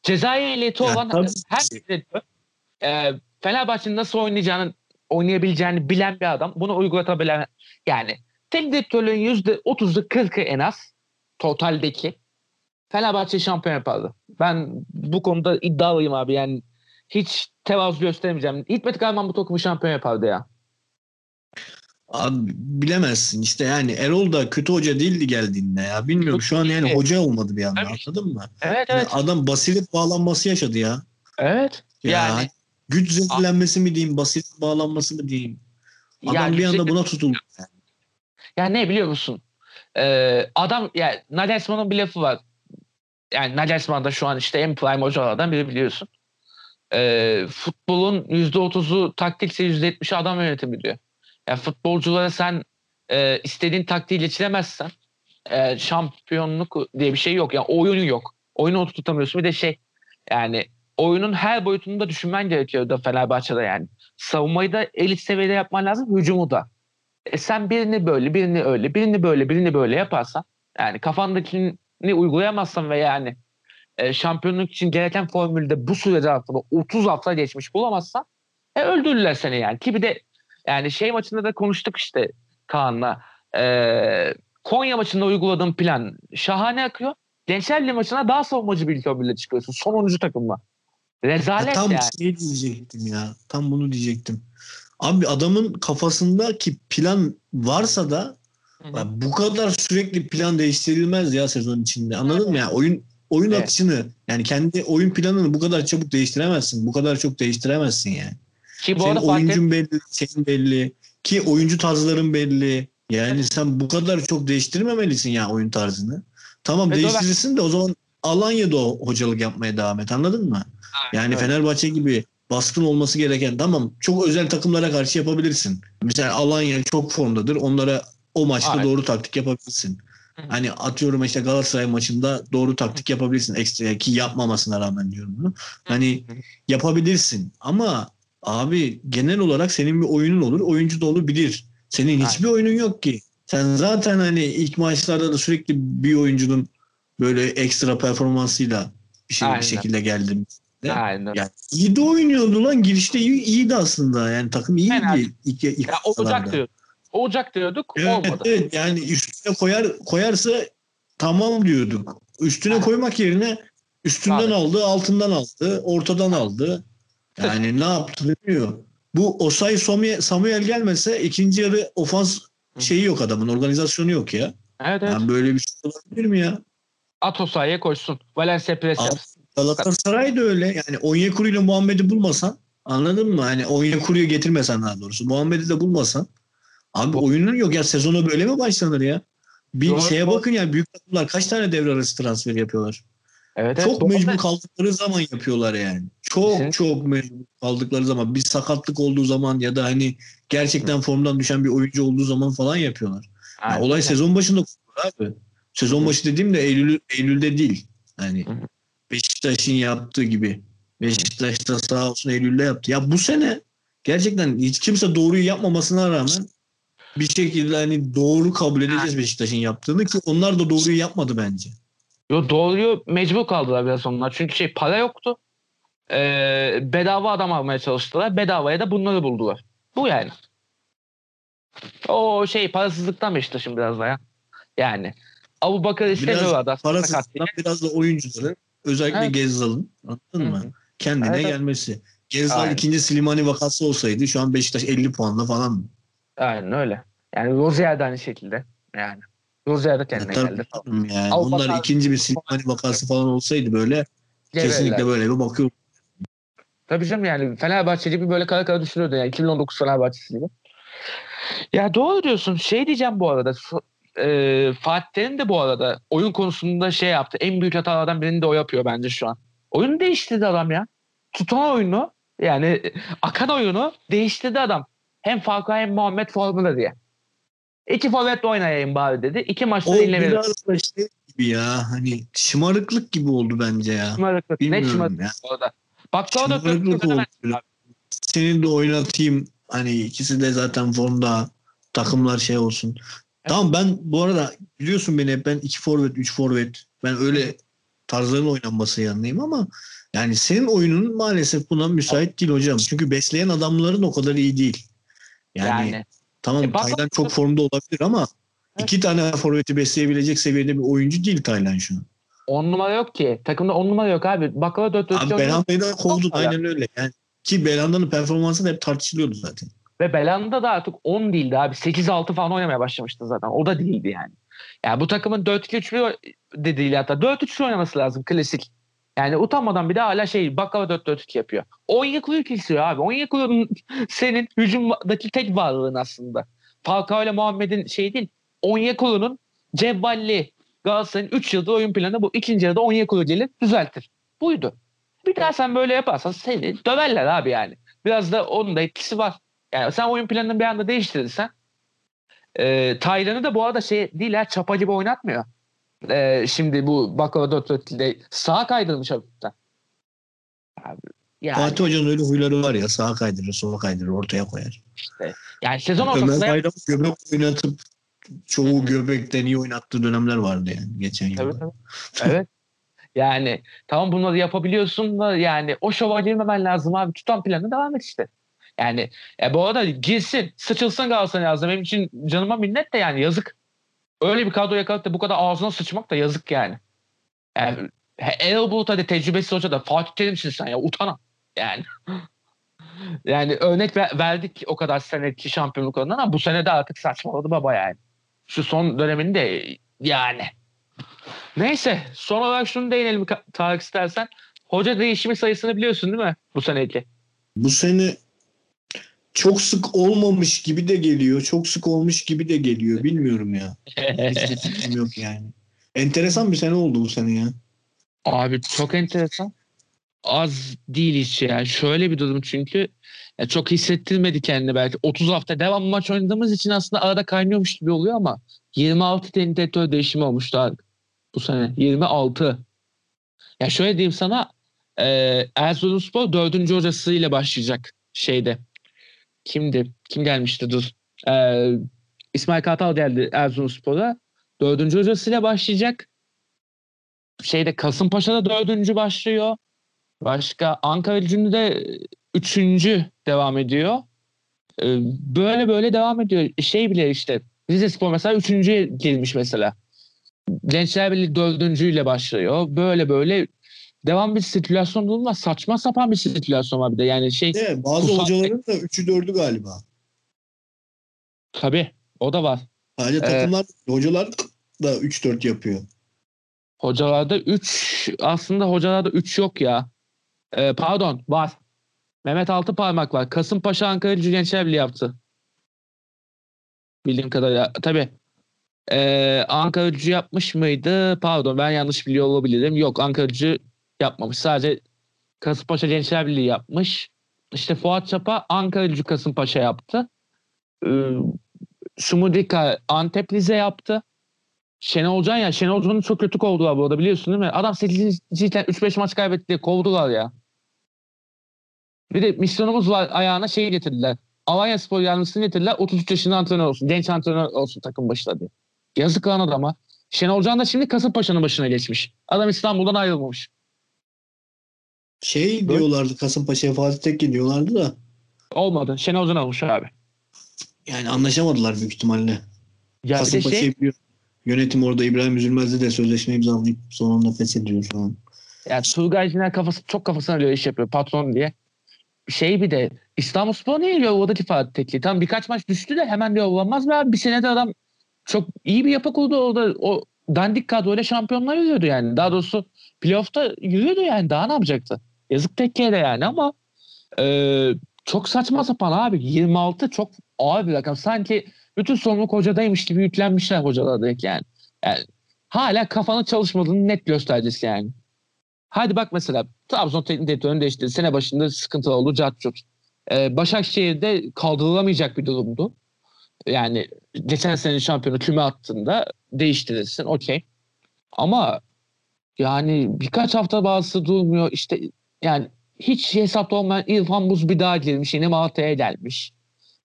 Cezai ehliyeti olan tabii her direktör e, Fenerbahçe'nin nasıl oynayacağını oynayabileceğini bilen bir adam bunu uygulatabilen yani tek direktörlüğün yüzde otuz'u kırkı en az totaldeki Fenerbahçe şampiyon yapardı. Ben bu konuda iddialıyım abi yani hiç tevazu göstermeyeceğim. Hikmet Karaman bu takımı şampiyon yapardı ya. Abi bilemezsin işte yani Erol da kötü hoca değildi geldiğinde ya. Bilmiyorum şu an yani hoca olmadı bir anda anladın mı? Evet Yani evet. adam basiret bağlanması yaşadı ya. Evet. ya Yani güç zehirlenmesi mi diyeyim, basiret bağlanması mı diyeyim. Adam yani bir anda buna tutuldu. Ya ne biliyor musun? Ee, adam yani Nagelsmann'ın bir lafı var. Yani Nagelsmann da şu an işte en prime hocalardan biri biliyorsun. Ee, futbolun %30'u taktikse %70'i adam yönetimi diyor. Yani futbolculara sen e, istediğin taktiği geçiremezsen e, şampiyonluk diye bir şey yok. Yani oyunu yok. Oyunu oturtamıyorsun. Bir de şey yani oyunun her boyutunu da düşünmen gerekiyor da Fenerbahçe'de yani. Savunmayı da elit seviyede yapman lazım. Hücumu da. E sen birini böyle, birini öyle, birini böyle, birini böyle yaparsan yani kafandakini uygulayamazsan ve yani e, şampiyonluk için gereken formülde bu süre zarfında 30 hafta geçmiş bulamazsan e, öldürürler seni yani. Ki bir de yani şey maçında da konuştuk işte Kaan'la. E, Konya maçında uyguladığım plan şahane akıyor. Gençler Ligi maçına daha savunmacı bir bile çıkıyorsun. Son 10. takımla. Ya Rezalet tam yani. şey diyecektim ya. Tam bunu diyecektim. Abi adamın kafasındaki plan varsa da ya bu kadar sürekli plan değiştirilmez ya sezon içinde. Anladın mı ya? Oyun oyun Evet. akışını yani kendi oyun planını bu kadar çabuk değiştiremezsin. Bu kadar çok değiştiremezsin yani. Ki bu Senin oyuncun belli, senin belli. Ki oyuncu tarzların belli. Yani sen bu kadar çok değiştirmemelisin ya oyun tarzını. Tamam Evet, değiştirirsin de o zaman Alanya'da o hocalık yapmaya devam et anladın mı? Yani Evet. Fenerbahçe gibi baskın olması gereken tamam çok özel takımlara karşı yapabilirsin. Mesela Alanya çok formdadır. Onlara o maçta Aynen. doğru taktik yapabilirsin. Hani atıyorum işte Galatasaray maçında doğru taktik yapabilirsin ekstra ki yapmamasına rağmen diyorum bunu. Hani yapabilirsin ama abi genel olarak senin bir oyunun olur. Oyuncu da olur bilir. Senin hiçbir oyunun yok ki. Sen zaten hani ilk maçlarda da sürekli bir oyuncunun böyle ekstra performansıyla bir şey Aynen. bir şekilde geldin. De. Aynen. Yani iyi de oynuyordu lan. Girişte iyi, iyiydi aslında. Yani takım iyiydi. Fena ilk, ilk, Ya olacak diyorduk. Olacak diyorduk. Evet, olmadı. evet yani üstüne koyar koyarsa tamam diyorduk. Üstüne Aha. koymak yerine üstünden Tabii. aldı, altından aldı, ortadan aldı. Yani ne yaptı bilmiyor. Bu Osay Samuel, gelmese ikinci yarı ofans şeyi yok adamın, organizasyonu yok ya. Evet evet. Yani böyle bir şey olabilir mi ya? At o sahaya koşsun. Valencia pres yapsın. Galatasaray da öyle. Yani Onyekuru ile Muhammed'i bulmasan anladın mı? Hani Onyekuru'yu getirmesen daha doğrusu. Muhammed'i de bulmasan abi oyunun yok ya sezona böyle mi başlanır ya? Bir Doğru. şeye bakın ya büyük takımlar kaç tane devre arası transfer yapıyorlar? Evet, evet. çok Doğru. mecbur kaldıkları zaman yapıyorlar yani. Çok Kesinlikle. çok mecbur kaldıkları zaman bir sakatlık olduğu zaman ya da hani gerçekten formdan düşen bir oyuncu olduğu zaman falan yapıyorlar. Yani olay sezon başında abi. Sezon başı dediğim de Eylül Eylül'de değil. Hı. Beşiktaş'ın yaptığı gibi. Beşiktaş da sağ olsun Eylül'de yaptı. Ya bu sene gerçekten hiç kimse doğruyu yapmamasına rağmen bir şekilde hani doğru kabul edeceğiz Beşiktaş'ın yaptığını ki onlar da doğruyu yapmadı bence. Yo, doğruyu mecbur kaldılar biraz onlar. Çünkü şey para yoktu. Ee, bedava adam almaya çalıştılar. Bedavaya da bunları buldular. Bu yani. O şey parasızlıktan Beşiktaş'ın biraz da ya. Yani. Abu Bakar istemiyor adam. parasızlıktan biraz da oyuncuları özellikle Evet. Gezzal'ın anladın Hı mı? Kendine Evet, gelmesi. Gezzal Aynen. ikinci Slimani vakası olsaydı şu an Beşiktaş 50 puanla falan mı? Aynen öyle. Yani Rozier de aynı şekilde. Yani. Rozier de kendine Tabii geldi. yani. Avrupa Onlar tarzı- ikinci bir Slimani vakası falan olsaydı böyle Cevherler. kesinlikle böyle bir bakıyor. Tabii canım yani Fenerbahçe gibi böyle kara kara düşünüyordu yani 2019 Fenerbahçesi gibi. Ya doğru diyorsun. Şey diyeceğim bu arada. E, Fatih Terim de bu arada oyun konusunda şey yaptı. En büyük hatalardan birini de o yapıyor bence şu an. Oyunu değiştirdi adam ya. Tutan oyunu yani akan oyunu değiştirdi adam. Hem Falcao hem Muhammed formunda diye. İki forvetle oynayayım bari dedi. İki maçta O biraz da şey gibi ya hani şımarıklık gibi oldu bence ya. Şımarıklık. Ne Bilmiyorum şımarıklık ya. bu arada. Bakkala da Şımarıklık oldu. Seni de oynatayım. Hani ikisi de zaten formda. Takımlar şey olsun. Tamam ben bu arada biliyorsun beni hep ben iki forvet, üç forvet. Ben öyle tarzların oynanması yanındayım ama yani senin oyunun maalesef buna müsait değil hocam. Çünkü besleyen adamların o kadar iyi değil. Yani, Yani. tamam E, bak- Taylan çok formda olabilir ama Evet. iki tane forveti besleyebilecek seviyede bir oyuncu değil Taylan şu an. On numara yok ki. Takımda on numara yok abi. Bakkala 4 4 Abi Belhanda'yı da ya. aynen öyle. Yani ki Belhanda'nın performansı da hep tartışılıyordu zaten. Ve Belanda da artık 10 değildi abi. 8-6 falan oynamaya başlamıştı zaten. O da değildi yani. Yani bu takımın 4-2-3-1 de değil hatta. 4-3 oynaması lazım klasik. Yani utanmadan bir de hala şey bakkala 4-4-2 yapıyor. Onyekuru'yu kesiyor abi. Onyekuru'nun senin hücumdaki tek varlığın aslında. Falcao ile Muhammed'in şey değil. Onyekuru'nun cevvalli Galatasaray'ın 3 yıldır oyun planı bu. İkinci yarıda Onyekuru gelir düzeltir. Buydu. Bir daha sen böyle yaparsan seni döverler abi yani. Biraz da onun da etkisi var. Yani sen oyun planını bir anda değiştirirsen e, Taylan'ı da bu arada şey değil ha çapa gibi oynatmıyor. E, şimdi bu Bakara 4 sağa kaydırmış hafiften. Abi, yani, Fatih Hoca'nın öyle huyları var ya sağa kaydırır, sola kaydırır, ortaya koyar. yani sezon Ömer ortasında Bayram göbek oynatıp çoğu göbekten iyi oynattığı dönemler vardı yani geçen yıl. Tabii, tabii. evet. Yani tamam bunları yapabiliyorsun da yani o şova girmemen lazım abi. Tutan planı devam et işte. Yani e, bu arada girsin, sıçılsın Galatasaray lazım. Benim için canıma minnet de yani yazık. Öyle bir kadro yakalayıp da bu kadar ağzına sıçmak da yazık yani. Yani Erol Bulut hadi tecrübesiz hoca da Fatih Terim'sin sen ya utana. Yani. yani örnek ver- verdik o kadar seneki şampiyonluklarından ama bu sene de artık saçmaladı baba yani. Şu son döneminde yani. Neyse son olarak şunu değinelim Tarık istersen. Hoca değişimi sayısını biliyorsun değil mi bu seneki? Bu sene çok sık olmamış gibi de geliyor. Çok sık olmuş gibi de geliyor. Bilmiyorum ya. Hiçbir fikrim yok yani. Enteresan bir sene oldu bu sene ya. Abi çok enteresan. az değil hiç yani. Şöyle bir durum çünkü ya çok hissettirmedi kendini belki. 30 hafta devam maç oynadığımız için aslında arada kaynıyormuş gibi oluyor ama 26 teknik direktör değişimi olmuştu bu sene. 26. Ya şöyle diyeyim sana e, Erzurumspor 4. hocasıyla başlayacak şeyde. Kimdi? Kim gelmişti? Dur. E, İsmail Kartal geldi Erzurumspor'a. 4. hocasıyla başlayacak. Şeyde Kasımpaşa'da 4. başlıyor. Başka Ankara Gücü'nde de 3. devam ediyor. E, böyle böyle devam ediyor. Şey bile işte Rize Spor mesela 3. girmiş mesela. Gençler Birliği 4. ile başlıyor. Böyle böyle devam bir sirkülasyon bulunmaz. Saçma sapan bir sirkülasyon var bir de. Yani şey Evet, bazı Kusa- hocaların da 3'ü 4'ü galiba. tabii o da var. Sadece Evet. takımlar, hocalar da 3-4 yapıyor. Hocalarda 3 aslında hocalarda 3 yok ya. Ee, pardon var. Mehmet Altı parmak var. Kasımpaşa Ankara Gücü Gençler Birliği yaptı. Bildiğim kadarıyla. Tabii. Ee, Ankara Gücü yapmış mıydı? Pardon ben yanlış biliyor olabilirim. Yok Ankara Gücü yapmamış. Sadece Kasımpaşa Gençler Birliği yapmış. İşte Fuat Çapa Ankara Gücü Kasımpaşa yaptı. Ee, Sumudika Antep Rize yaptı. Şenol Can ya Şenol Can'ı çok kötü kovdular bu arada biliyorsun değil mi? Adam 8. cidden 3-5 maç kaybetti kovdular ya. Bir de misyonumuz var ayağına şeyi getirdiler. Alanya Spor yardımcısını getirdiler. 33 yaşında antrenör olsun. Genç antrenör olsun takım başında diye. Yazık lan adama. Şenol Can da şimdi Kasımpaşa'nın başına geçmiş. Adam İstanbul'dan ayrılmamış. Şey Böyle- diyorlardı Kasımpaşa'ya Fatih Tekke diyorlardı da Olmadı. Şenol Can olmuş abi. yani anlaşamadılar büyük ihtimalle. Ya Kasımpaşa'yı şey, biliyor. Yönetim orada İbrahim Üzülmez'le de sözleşme imzalayıp sonunda feshediyor şu an. yani Turgay Ciner kafası, çok kafasına göre iş yapıyor patron diye. Şey bir de İstanbulspor niye yolladı ki Fatih Tekli? Tam birkaç maç düştü de hemen yollanmaz mı abi? Bir senede adam çok iyi bir yapı kurdu orada. O dandik kadroyla şampiyonlar yürüyordu yani. Daha doğrusu playoff'ta yürüyordu yani. Daha ne yapacaktı? Yazık Tekke'ye de yani ama e, çok saçma sapan abi. 26 çok ağır bir rakam. Sanki bütün sorumluluk hocadaymış gibi yüklenmişler hocalar direkt yani. yani. Hala kafanın çalışmadığını net göstergesi yani. Hadi bak mesela Trabzon teknik direktörünü değiştirdi. Sene başında sıkıntı oldu. Cat cut. Ee, Başakşehir'de kaldırılamayacak bir durumdu. Yani geçen sene şampiyonu küme attığında değiştirirsin. Okey. Ama yani birkaç hafta bazısı durmuyor. İşte yani hiç hesapta olmayan İrfan Buz bir daha girmiş. Yine Malatya'ya gelmiş.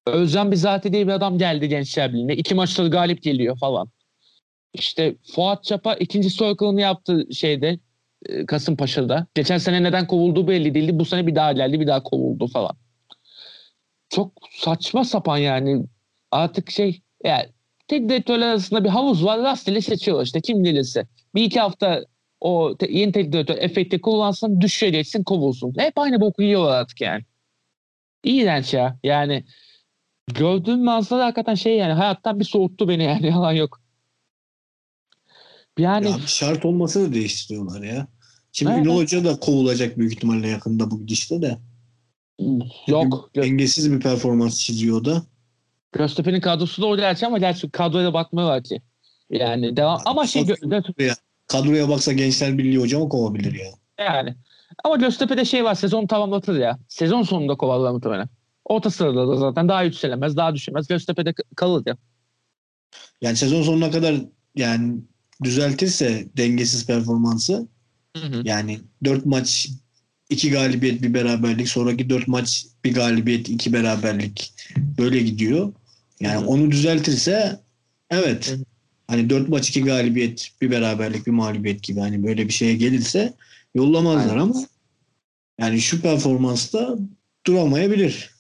Özcan Bizati diye bir adam geldi Gençler Birliği'ne. İki maçta galip geliyor falan. İşte Fuat Çapa ikinci soykırını yaptı şeyde e, Kasımpaşa'da. Geçen sene neden kovulduğu belli değildi. Bu sene bir daha geldi bir daha kovuldu falan. Çok saçma sapan yani. Artık şey yani tek direktörler arasında bir havuz var. Rastgele seçiyorlar işte kim gelirse. Bir iki hafta o te- yeni teknik direktör efekti kullansın düşeceksin kovulsun. Hep aynı boku yiyorlar artık yani. İğrenç ya. Yani gördüğüm manzara hakikaten şey yani hayattan bir soğuttu beni yani yalan yok. Yani Ya bir şart olmasa da değiştiriyorlar ya. Şimdi Evet. Ünal Hoca da kovulacak büyük ihtimalle yakında bu gidişte de. yok. Gö- Dengesiz bir performans çiziyor da. Göztepe'nin kadrosu da o gerçi ama gerçi kadroya da bakmıyorlar ki. Yani devam ama şey Gö- Gö- Kadroya baksa Gençler Birliği hoca mı kovabilir ya? yani ama Göztepe'de şey var sezon tamamlatır ya. Sezon sonunda kovalar muhtemelen. Orta sırada da zaten daha yükselemez, daha düşemez. Göztepe'de kalır ya. Yani sezon sonuna kadar yani düzeltirse dengesiz performansı yani 4 maç 2 galibiyet bir beraberlik sonraki 4 maç bir galibiyet iki beraberlik böyle gidiyor. Yani Hı hı. onu düzeltirse evet Hı hı. Hani 4 maç 2 galibiyet bir beraberlik bir mağlubiyet gibi hani böyle bir şeye gelirse yollamazlar Aynen. ama yani şu performansta duramayabilir.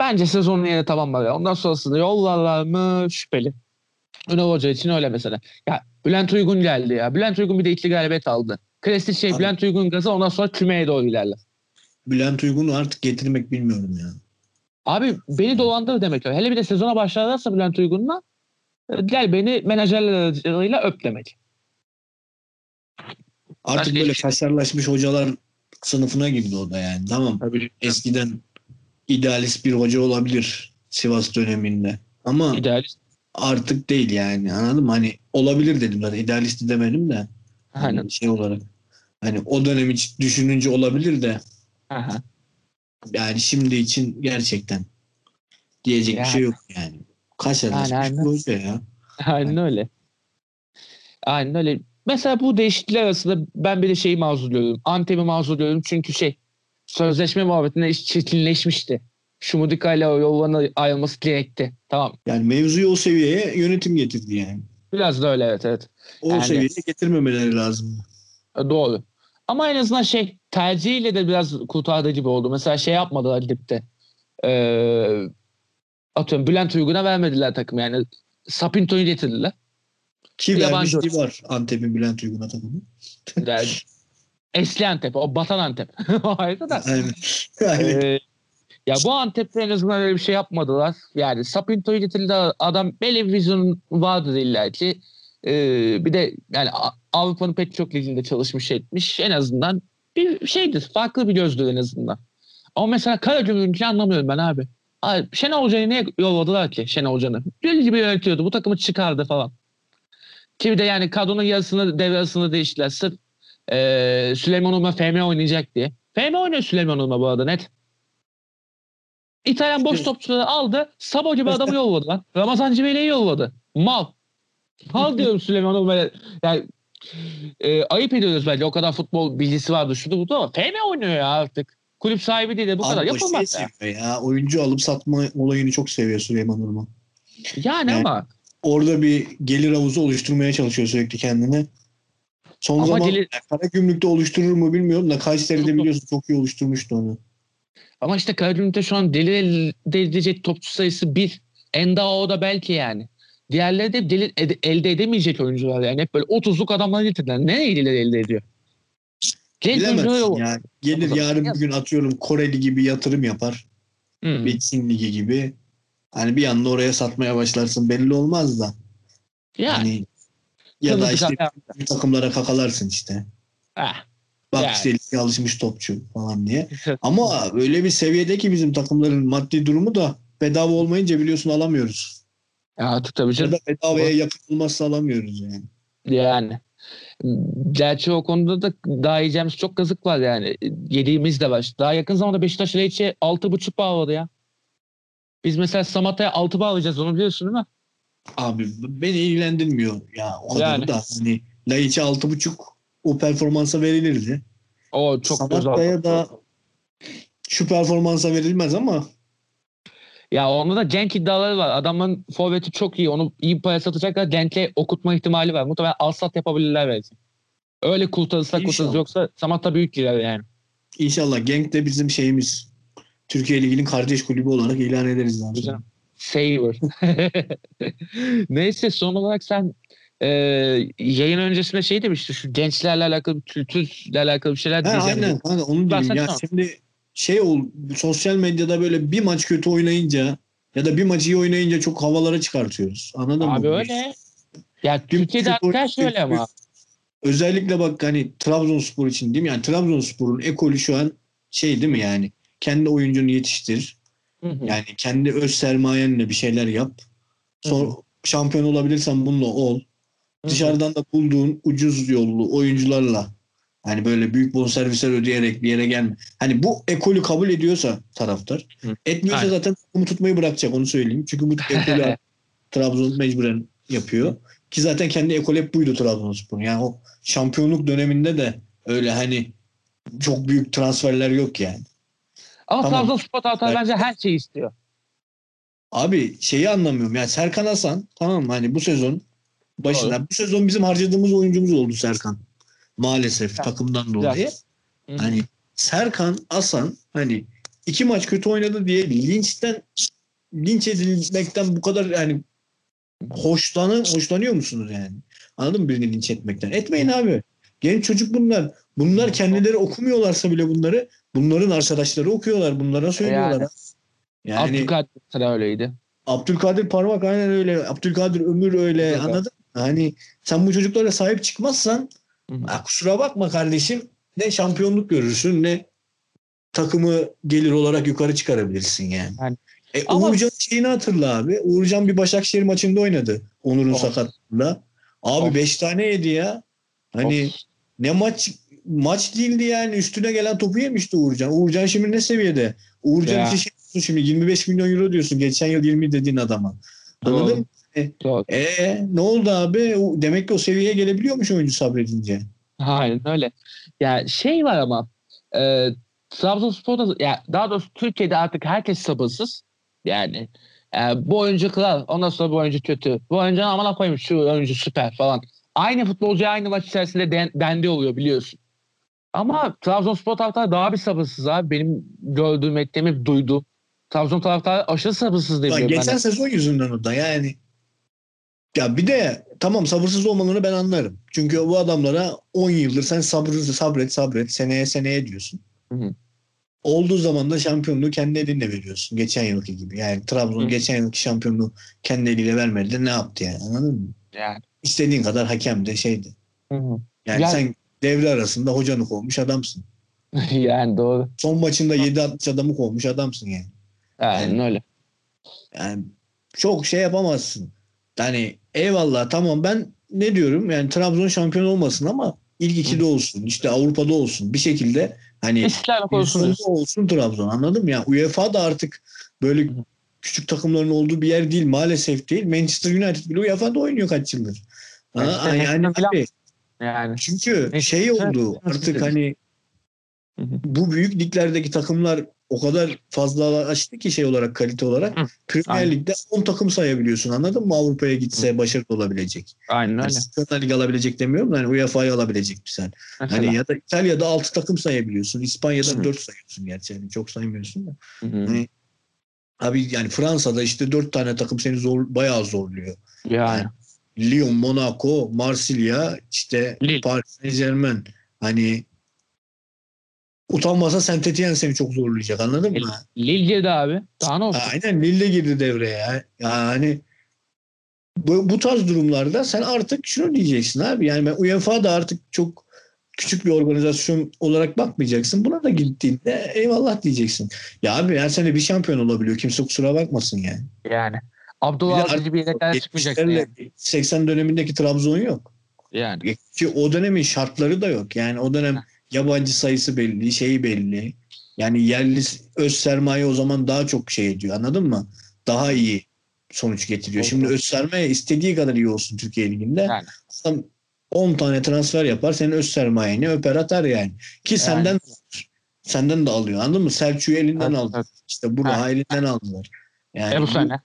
Bence sezonun yeri tamamlar. Ondan sonrasında yollarlar mı şüpheli. Ünal Hoca için öyle mesela. Ya Bülent Uygun geldi ya. Bülent Uygun bir de ikili galibiyet aldı. Klasik şey Abi. Bülent Uygun gazı ondan sonra kümeye doğru ilerler. Bülent Uygun'u artık getirmek bilmiyorum ya. Abi beni dolandır demek. o. Hele bir de sezona başlarlarsa Bülent Uygun'la gel beni menajerler aracılığıyla öp demek. Artık Başka böyle şey- kaşarlaşmış hocalar sınıfına girdi o da yani. Tamam Tabii. eskiden idealist bir hoca olabilir Sivas döneminde. Ama İdealist. artık değil yani anladın mı? Hani olabilir dedim zaten idealist demedim de hani Aynen. şey olarak. Hani o dönemi düşününce olabilir de Aha. yani şimdi için gerçekten diyecek bir Yani. şey yok yani. Kaç Yani aynen. hoca ya. Aynen öyle. Aynen öyle. Mesela bu değişiklikler arasında ben bir de şeyi mazurluyorum. Antep'i mazurluyorum çünkü şey sözleşme muhabbetinde iş çetinleşmişti. Şumudika ile o yollarına ayrılması gerekti. Tamam. Yani mevzuyu o seviyeye yönetim getirdi yani. Biraz da öyle evet evet. O Yani- seviyeye getirmemeleri lazım. E, Doğru. Ama en azından şey tercihiyle de biraz kurtardığı gibi oldu. Mesela şey yapmadılar ligde. Ee, atıyorum Bülent Uygun'a vermediler takım yani. Sapinto'yu getirdiler. Ki Yabancı var Antep'in Bülent Uygun'a takımı. Yani, Esli Antep, o batan Antep. o ayrı da. Aynen. Aynen. Ee, ya bu Antep'te en azından öyle bir şey yapmadılar. Yani Sapinto'yu getirdi adam belli bir vizyon vardır illa ki. Ee, bir de yani Avrupa'nın pek çok liginde çalışmış etmiş. En azından bir şeydir. Farklı bir gözdür en azından. Ama mesela Karagümrük'ü anlamıyorum ben abi. Şenol Hoca'yı niye yolladılar ki Şenol Hoca'nı? Deli gibi yönetiyordu. Bu takımı çıkardı falan. Ki bir de yani kadronun yarısını devre arasında değiştiler. Sırf ee, Süleyman Ulma FM oynayacak diye. FM oynuyor Süleyman Ulma bu arada net. İtalyan boş topçuları aldı. Sabo gibi adamı yolladı lan. Ramazan Cibeli'yi yolladı. Mal. Mal diyorum Süleyman Ulma'ya. Yani e, ayıp ediyoruz bence. O kadar futbol bilgisi vardı şurada burada ama FM oynuyor ya artık. Kulüp sahibi değil de bu kadar Abi o yapılmaz şey ya. ya. Oyuncu alıp satma olayını çok seviyor Süleyman Urman. Yani Yani- ama Orada bir gelir havuzu oluşturmaya çalışıyor sürekli kendine. Son Ama zaman gelir- Karagümrük'te oluşturur mu bilmiyorum da Kayseri'de biliyorsun çok iyi oluşturmuştu onu. ama işte Karagümrük'te şu an deli elde edecek topçu sayısı bir. Endao da belki yani. Diğerleri de deli ede- elde edemeyecek oyuncular yani. Hep böyle 30'luk adamlar getirdiler. Ne ilgileri elde ediyor? Bilemezsin ya. Gelir yarın bir gün atıyorum Koreli gibi yatırım yapar. Hı. Bir Çin ligi gibi. Hani bir anda oraya satmaya başlarsın belli olmaz da. Yani. Hani ya da işte bir takımlara kakalarsın işte. Ah. Bak Yani. işte lige alışmış topçu falan diye. Ama öyle bir seviyede ki bizim takımların maddi durumu da bedava olmayınca biliyorsun alamıyoruz. Ya tabii Ya canım. da bedavaya yakın olmazsa alamıyoruz yani. Yani. Gerçi o konuda da daha yiyeceğimiz çok kazık var yani. Yediğimiz de var. Daha yakın zamanda Beşiktaş Leiç'e 6,5 bağladı ya. Biz mesela Samatta'ya 6 bağlayacağız onu biliyorsun değil mi? Abi beni ilgilendirmiyor ya o Yani. da. Hani Laiç'e 6.5 o performansa verilirdi. O çok. Samatta'ya da şu performansa verilmez ama Ya onda da Cenk iddiaları var. Adamın forveti çok iyi. Onu iyi paraya satacaklar. Cenk'le okutma ihtimali var. Muhtemelen alsat yapabilirler belki. Öyle kurtarırsa kurtarırsa yoksa Samatta büyük girer yani. inşallah Genk de bizim şeyimiz Türkiye Ligi'nin kardeş kulübü olarak ilan ederiz. daha. Güzel. Saver. Neyse son olarak sen e, yayın öncesinde şey demiştin şu gençlerle alakalı kültürle alakalı bir şeyler diyeceğim. aynen kanka onu diyeyim ya şimdi şey ol sosyal medyada böyle bir maç kötü oynayınca ya da bir maç iyi oynayınca çok havalara çıkartıyoruz. Anladın mı? Abi öyle. Ya Bir Türkiye'de maç kötü artık her şey öyle ama. Özellikle bak hani Trabzonspor için değil mi? Yani Trabzonspor'un ekolü şu an şey değil mi yani? Kendi oyuncunu yetiştir. Hı hı. Yani kendi öz sermayenle bir şeyler yap. Sonra şampiyon olabilirsen bununla ol. Hı hı. Dışarıdan da bulduğun ucuz yollu oyuncularla hani böyle büyük bonservisler ödeyerek bir yere gelme. Hani bu ekolü kabul ediyorsa taraftar Hı. etmiyorsa Aynen. zaten takımı tutmayı bırakacak onu söyleyeyim. Çünkü bu ekolü Trabzon mecburen yapıyor. Ki zaten kendi ekol hep buydu Trabzonspor'un. Yani o şampiyonluk döneminde de öyle hani çok büyük transferler yok yani. Ama Tamam. Trabzonspor taraftarı Evet. bence her şeyi istiyor. Abi şeyi anlamıyorum. Yani Serkan Hasan tamam mı? hani bu sezon başına Doğru. bu sezon bizim harcadığımız oyuncumuz oldu Serkan. Maalesef Ya, takımdan dolayı. Hı hı. Hani Serkan Hasan hani iki maç kötü oynadı diye linçten linç edilmekten bu kadar yani hoşlanı, hoşlanıyor musunuz yani? Anladın mı birini linç etmekten? Etmeyin abi. Genç çocuk bunlar. Bunlar kendileri okumuyorlarsa bile bunları bunların arkadaşları okuyorlar. Bunlara söylüyorlar. Yani. Yani, Abdülkadir mesela öyleydi. Abdülkadir Parmak aynen öyle. Abdülkadir Ömür öyle. Evet. Anladın mı? Hani sen bu çocuklara sahip çıkmazsan Ha, kusura bakma kardeşim ne şampiyonluk görürsün ne takımı gelir olarak yukarı çıkarabilirsin yani. Yani- E, Ama- Uğurcan şeyini hatırla abi. Uğurcan bir Başakşehir maçında oynadı. Onur'un Of. sakatlığında. Abi Of. 5 tane yedi ya. Hani Of. ne maç maç değildi yani. Üstüne gelen topu yemişti Uğurcan. Uğurcan şimdi ne seviyede? Uğurcan Ya. için şey diyorsun şimdi 25 milyon euro diyorsun. Geçen yıl 20 dediğin adama. Anladın mı? Doğru. E ne oldu abi? Demek ki o seviyeye gelebiliyormuş oyuncu sabredince. Aynen öyle. Ya şey var ama e, Trabzonspor'da ya daha doğrusu Türkiye'de artık herkes sabırsız. Yani e, bu oyuncu kral, ondan sonra bu oyuncu kötü. Bu oyuncu amına koymuş şu oyuncu süper falan. Aynı futbolcu aynı maç içerisinde den, dendi oluyor biliyorsun. Ama Trabzonspor taraftarı daha bir sabırsız abi. Benim gördüğüm, ettiğim, duyduğum. Trabzon taraftarı aşırı sabırsız ben geçen de. sezon yüzünden o da yani. Ya bir de tamam sabırsız olmalarını ben anlarım. Çünkü bu adamlara 10 yıldır sen sabrı sabret sabret seneye seneye diyorsun. Hı hı. Olduğu zaman da şampiyonluğu kendi elinle veriyorsun. Geçen yılki gibi. Yani Trabzon Hı. geçen yılki şampiyonluğu kendi eliyle vermedi de ne yaptı yani anladın mı? Yani. İstediğin kadar hakem de şeydi. Hı hı. Yani Ya- sen devre arasında hocanı kovmuş adamsın. yani doğru. Son maçında 7-60 adamı kovmuş adamsın yani. Aynen öyle. Yani çok şey yapamazsın. Yani eyvallah tamam ben ne diyorum yani Trabzon şampiyon olmasın ama ilk ikide olsun işte Avrupa'da olsun bir şekilde hani sonunda olsun Trabzon anladın mı? Yani UEFA da artık böyle küçük takımların olduğu bir yer değil maalesef değil. Manchester United bile UEFA'da oynuyor kaç yıldır. Ha, Manchester yani abi, Yani. çünkü şey oldu artık hani bu büyük liglerdeki takımlar o kadar fazla açtı ki şey olarak kalite olarak Hı, Premier aynen. Lig'de 10 takım sayabiliyorsun anladın mı? Avrupa'ya gitse başarılı olabilecek. Aynen Yani öyle. Şampiyonlar Ligi alabilecek demiyorum da hani UEFA'yı alabilecek misal. Mesela. Hani ya da İtalya'da 6 takım sayabiliyorsun. İspanya'da Hı. 4 sayıyorsun gerçi. Yani çok saymıyorsun da. Hı hı. Hani abi yani Fransa'da işte 4 tane takım seni zor bayağı zorluyor. Yani. Lyon, Monaco, Marsilya, işte Lille. Paris Saint-Germain. Hani utanmasa Saint Etienne seni çok zorlayacak anladın mı? Lille girdi abi. Daha ne olsun? Aynen Lille girdi devreye. ya. Yani bu, bu tarz durumlarda sen artık şunu diyeceksin abi. Yani ben UEFA da artık çok küçük bir organizasyon olarak bakmayacaksın. Buna da gittiğinde eyvallah diyeceksin. Ya abi her sene bir şampiyon olabiliyor. Kimse kusura bakmasın yani. Yani. De Abdullah Avcı bir yedeklere çıkmayacaksın 70'lerle yani. 80 dönemindeki Trabzon yok. Yani. Ki o dönemin şartları da yok. Yani o dönem yabancı sayısı belli, şeyi belli. Yani yerli öz sermaye o zaman daha çok şey ediyor. Anladın mı? Daha iyi sonuç getiriyor. Şimdi öz sermaye istediği kadar iyi olsun Türkiye Ligi'nde. Yani. Adam 10 tane transfer yapar. Senin öz sermayeni öper atar yani. Ki senden senden de alıyor. Anladın mı? Selçuk'u elinden Evet, aldı. evet. İşte Burak'ı elinden aldılar. Yani E bu sene.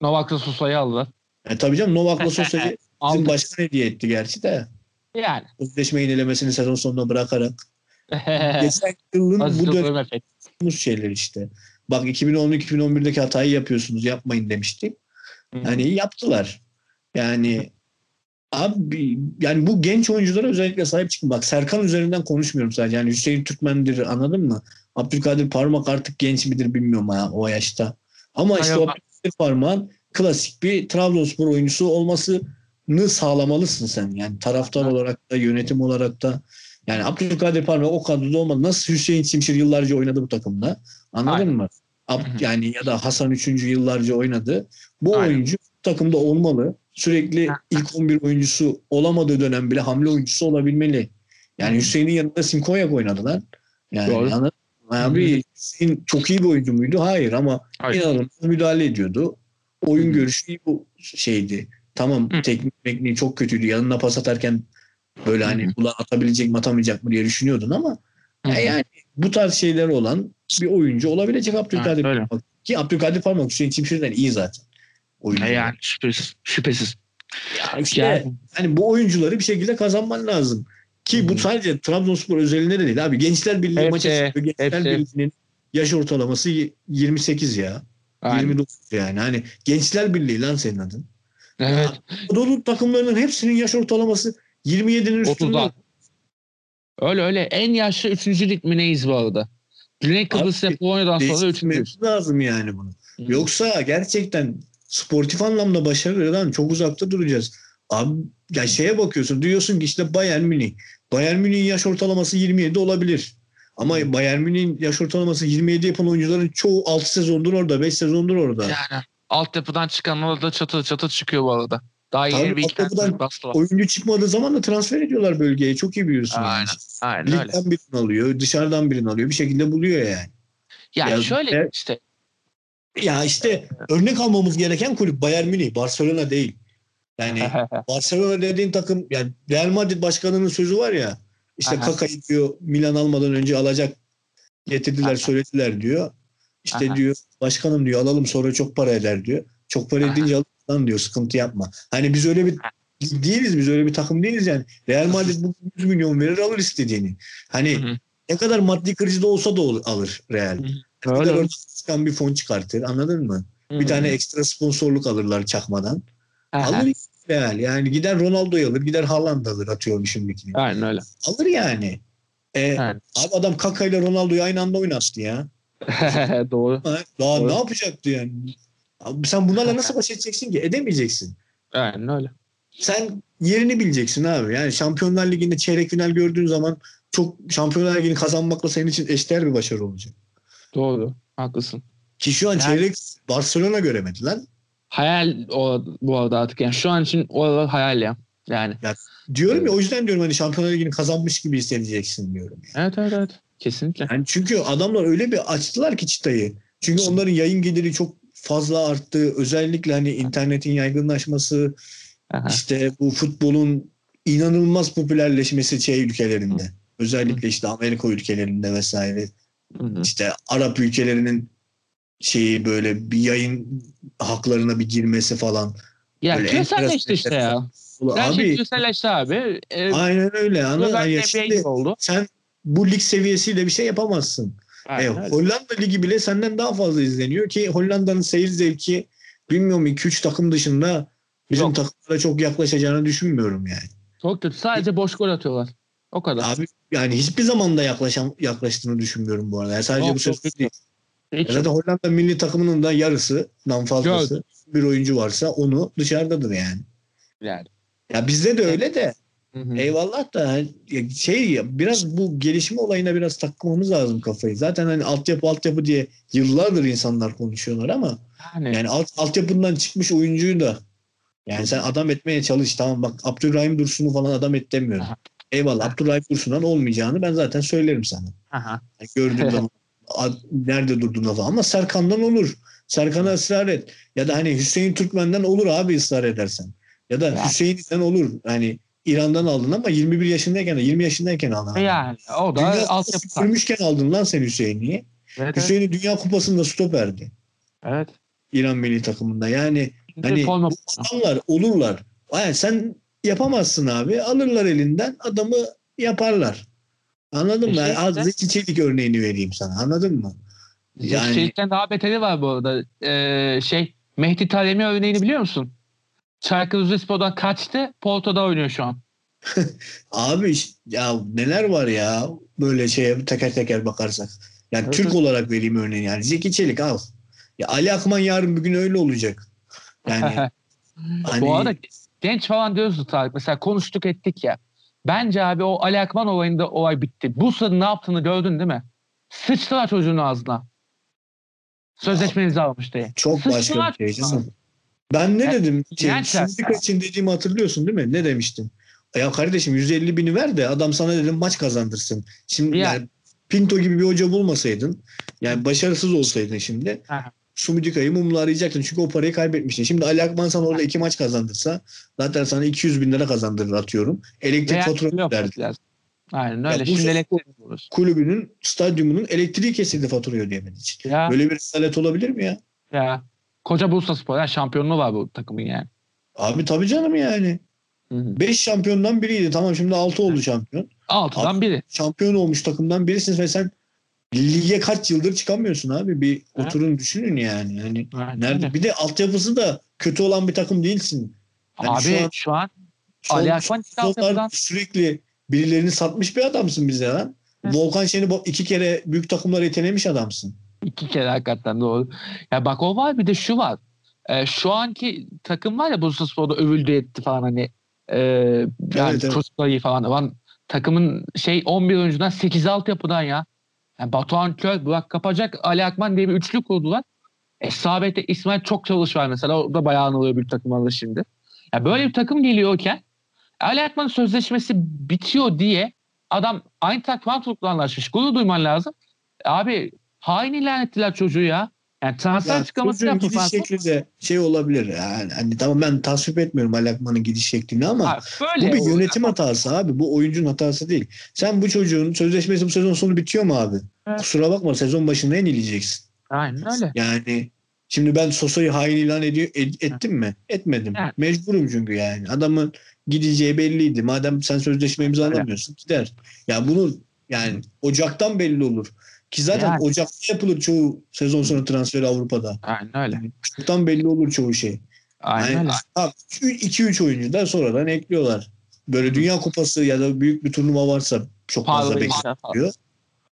Novak Sosa'yı aldılar. E, tabii canım Novak'la Sosa'yı bizim başkan hediye etti gerçi de. Yani. Sözleşme yenilemesini sezon sonunda bırakarak. Geçen yılın bu dönem şeyler işte. Bak 2010-2011'deki hatayı yapıyorsunuz yapmayın demiştik. Yani yaptılar. Yani abi yani bu genç oyunculara özellikle sahip çıkın. Bak Serkan üzerinden konuşmuyorum sadece. Yani Hüseyin Türkmen'dir anladın mı? Abdülkadir Parmak artık genç midir bilmiyorum ha, o yaşta. Ama işte o Hayır, Abdülkadir Parmak'ın klasik bir Trabzonspor oyuncusu olmasını sağlamalısın sen. Yani taraftar olarak da yönetim olarak da. Yani Abdülkadir Parmak o kadroda olmadı. Nasıl Hüseyin Çimşir yıllarca oynadı bu takımda? Anladın Aynen. mı? Ab- yani ya da Hasan 3. yıllarca oynadı. Bu Aynen. oyuncu takımda olmalı. Sürekli ilk 11 oyuncusu olamadığı dönem bile hamle oyuncusu olabilmeli. Yani. Hüseyin'in yanında Simkonyak oynadı lan. Yani Doğru. anladın mı? Abi Hüseyin çok iyi bir oyuncu muydu? Hayır ama Hayır. inanılmaz müdahale ediyordu. Oyun görüşü iyi bu şeydi. Tamam Hı. teknik tekniği çok kötüydü. Yanına pas atarken böyle hani Hı ulan atabilecek mi atamayacak mı diye düşünüyordun ama Hı e yani bu tarz şeyler olan bir oyuncu olabilecek Abdülkadir öyle. Parmak. Ki Abdülkadir Parmak Hüseyin Çimşir'den iyi zaten. Oyuncu. E yani şüphesiz. Şüphesiz. Ya işte Yani. hani bu oyuncuları bir şekilde kazanman lazım. Ki bu Hı. sadece Trabzonspor özelinde de değil abi. Gençler Birliği Hepsi, maça çıkıyor. Gençler hepsi. Birliği'nin yaş ortalaması 28 ya. Aynen. 29 yani. Hani Gençler Birliği lan senin adın. Evet. Anadolu takımlarının hepsinin yaş ortalaması 27'nin üstünde. 30'da. Öyle öyle. En yaşlı 3. lig mi neyiz bu arada? Güney Kıbrıs ve Polonya'dan sonra 3. Değiştirmemiz lazım yani bunu. Yoksa gerçekten sportif anlamda başarıdan çok uzakta duracağız. Abi ya şeye bakıyorsun diyorsun ki işte Bayern Münih. Bayern Münih'in yaş ortalaması 27 olabilir. Ama Bayern Münih'in yaş ortalaması 27 yapan oyuncuların çoğu 6 sezondur orada, 5 sezondur orada. Yani altyapıdan çıkanlar da çatı çatı çıkıyor bu arada. Daha yeni Tabii, bir altyapıdan. Oyuncu çıkmadığı zaman da transfer ediyorlar bölgeye. Çok iyi biliyorsun. Aynen, Yani. Aynen öyle. Ligden birini alıyor, dışarıdan birini alıyor. Bir şekilde buluyor yani. Yani Ya, şöyle işte Ya işte örnek almamız gereken kulüp Bayern Münih, Barcelona değil. Yani Barcelona dediğin takım yani Real Madrid başkanının sözü var ya işte. Kaka'yı diyor Milan almadan önce alacak getirdiler söylediler diyor. İşte Aha. diyor başkanım diyor alalım sonra çok para eder diyor. Çok para Aha. edince alırsan diyor sıkıntı yapma. Hani biz öyle bir değiliz biz öyle bir takım değiliz yani. Real Madrid bu 100 milyon verir alır istediğini. Hani Hı hı. ne kadar maddi krizi de olsa da alır Real. Hı hı. Ne kadar çıkan bir fon çıkartır anladın mı? Bir tane ekstra sponsorluk alırlar çakmadan. Aha. Alır Real. Yani gider Ronaldo'yu alır, gider Haaland alır atıyorum şimdikini. Aynen öyle. Alır yani. E. Abi adam Kaka ile Ronaldo'yu aynı anda oynattı ya. Doğru. Ha, Daha Doğru. ne yapacaktı yani? Abi sen bunlarla nasıl baş edeceksin ki? Edemeyeceksin. Aynen öyle. Sen yerini bileceksin abi. Yani Şampiyonlar Ligi'nde çeyrek final gördüğün zaman çok Şampiyonlar Ligi'ni kazanmakla senin için eşdeğer bir başarı olacak. Doğru. Haklısın. Ki şu an Yani- çeyrek Barcelona göremedi lan. Hayal o bu arada artık yani şu an için o hayal ya. Yani. Diyorum Evet. ya o yüzden diyorum hani Şampiyonlar Ligi'ni kazanmış gibi hissedeceksin diyorum. Evet evet evet. Kesinlikle. Yani çünkü adamlar öyle bir açtılar ki çıtayı. Çünkü onların yayın geliri çok fazla arttı. Özellikle hani internetin yaygınlaşması, Aha. işte bu futbolun inanılmaz popülerleşmesi şey ülkelerinde. Özellikle işte Amerika ülkelerinde vesaire. Hı hı. İşte Arap ülkelerinin şeyi böyle bir yayın haklarına bir girmesi falan. Ya Böyle küreselleşti işte ya. Ulan Her şey abi küreselleşti abi. Ee, aynen öyle. Anladın? Yani şimdi oldu. sen bu lig seviyesiyle bir şey yapamazsın. E, Aynen öyle. Hollanda Ligi bile senden daha fazla izleniyor ki Hollanda'nın seyir zevki bilmiyorum 2-3 takım dışında bizim Yok. takımlara çok yaklaşacağını düşünmüyorum yani. Çok kötü. Sadece boş gol atıyorlar. O kadar. Abi yani hiçbir zaman da yaklaşan, yaklaştığını düşünmüyorum bu arada. Yani sadece Yok, bu söz değil. Hiç Zaten Hollanda milli takımının da yarısından fazlası bir oyuncu varsa onu dışarıdadır yani. yani. Ya bizde de öyle de Hı hı. eyvallah da hani şey ya, biraz bu gelişme olayına biraz takmamız lazım kafayı. Zaten hani altyapı altyapı diye yıllardır insanlar konuşuyorlar ama Yani, Yani alt, altyapından çıkmış oyuncuyu da yani sen adam etmeye çalış tamam bak Abdurrahim Dursun'u falan adam et demiyorum. Aha. Eyvallah Aha. Abdurrahim Dursun'dan olmayacağını ben zaten söylerim sana. Aha. Yani gördüğüm zaman nerede durduğunda falan ama Serkan'dan olur. Serkan'a ısrar et. Ya da hani Hüseyin Türkmen'den olur abi ısrar edersen. Ya da Ya. Hüseyin'den olur. Hani İran'dan aldın ama 21 yaşındayken 20 yaşındayken aldın. yani o da Dünya altyapı. Sürmüşken aldın lan sen Hüseyin'i. Evet, evet. Hüseyin'i Dünya Kupası'nda stoperdi. evet. İran milli takımında. Yani Hani Forma- bu adamlar olurlar. Yani sen yapamazsın abi. Alırlar elinden adamı yaparlar. Anladın mı? İşte az. Zeki Çelik örneğini vereyim sana. Anladın mı? Yani Yani... Şeyden daha beteri var bu arada. Ee, şey Mehdi Taremi örneğini biliyor musun? Çaykur Rizespor'dan kaçtı. Porto'da oynuyor şu an. abi ya neler var ya böyle şeye teker teker bakarsak. Yani Evet, Türk evet. olarak vereyim örneğini yani. Zeki Çelik al. Ya Ali Akman yarın bir gün öyle olacak. Yani hani Bu arada genç falan diyoruz Tarık. Mesela konuştuk ettik ya. Bence abi o Ali Akman olayında olay bitti. Bu sırada ne yaptığını gördün değil mi? Sıçtılar çocuğun ağzına. Sözleşmenizi almış diye. çok başka Sıçtılar bir şey. Ben ne Yani- dedim? Şey, Sümdük için dediğimi hatırlıyorsun değil mi? Ne demiştim? Ya kardeşim 150 bini ver de adam sana dedim maç kazandırsın. Şimdi Ya. yani Pinto gibi bir hoca bulmasaydın yani başarısız olsaydın şimdi Aha. Sumidika'yı mumla arayacaktın. Çünkü o parayı kaybetmiştin. Şimdi Ali Akman sana orada iki maç kazandırsa zaten sana 200 bin lira kazandırır atıyorum. Elektrik yok öderdi. lazım. Aynen Ya öyle. bu Şimdi şey- elektrik buluruz. Kulübünün, stadyumunun elektriği kesildi faturayı ödeyemediği için. Ya, Böyle bir rezalet olabilir mi ya? ya. Koca Bursa Spor. Yani şampiyonluğu var bu takımın yani. Abi tabii canım yani. Hı hı. 5 şampiyondan biriydi. Tamam şimdi 6 oldu şampiyon. Altıdan biri. Şampiyon olmuş takımdan birisin ve sen lige kaç yıldır çıkamıyorsun abi. Bir Evet. oturun düşünün yani. Hani Aynen nerede? öyle. Bir de altyapısı da kötü olan bir takım değilsin. Yani Abi şu an- şu an Son- Ali Akman altyapıdan- sürekli birilerini satmış bir adamsın bize lan. Hı. Volkan Şen'i iki kere büyük takımları itelemiş adamsın. İki kere hakikaten doğru. Ya bak o var bir de şu var. Ee, şu anki takım var ya Bursa Spor'da övüldü etti falan hani e, yani Evet, evet. falan. Lan, takımın şey 11 oyuncudan 8 alt yapıdan ya. Yani Batuhan Kör, Burak Kapacak, Ali Akman diye bir üçlü kurdular. E, Sabit'te İsmail çok çalış var mesela. O da bayağı anılıyor büyük takımlarda şimdi. Ya böyle bir takım geliyorken Ali Akman'ın sözleşmesi bitiyor diye adam Eintracht Frankfurt'la anlaşmış. Gurur duyman lazım. Abi hain ilan ettiler çocuğu ya. Yani transfer Ya açıklaması yaptı gidiş Frankfurt. şekli de şey olabilir. Yani, hani tamam ben tasvip etmiyorum Alakman'ın gidiş şeklini ama Ha, böyle bu bir yönetim hatası abi. Bu oyuncunun hatası değil. Sen bu çocuğun sözleşmesi bu sezon sonu bitiyor mu abi? Evet. Kusura bakma sezon başında en ileyeceksin. Aynen öyle. Yani şimdi ben Sosa'yı hain ilan ediyor, ed- ettim mi? Etmedim. Evet. Mecburum çünkü yani. Adamın gideceği belliydi. Madem sen sözleşme imzalamıyorsun gider. Ya bunu yani Ocak'tan belli olur. Ki zaten Yani. Ocak'ta yapılır çoğu sezon sonu transferi Avrupa'da. Aynen öyle. Ocak'tan belli olur çoğu şey. Aynen Yani öyle. 2-3 oyuncu da sonradan ekliyorlar. Böyle Dünya Kupası ya da büyük bir turnuva varsa çok fazla bekliyor.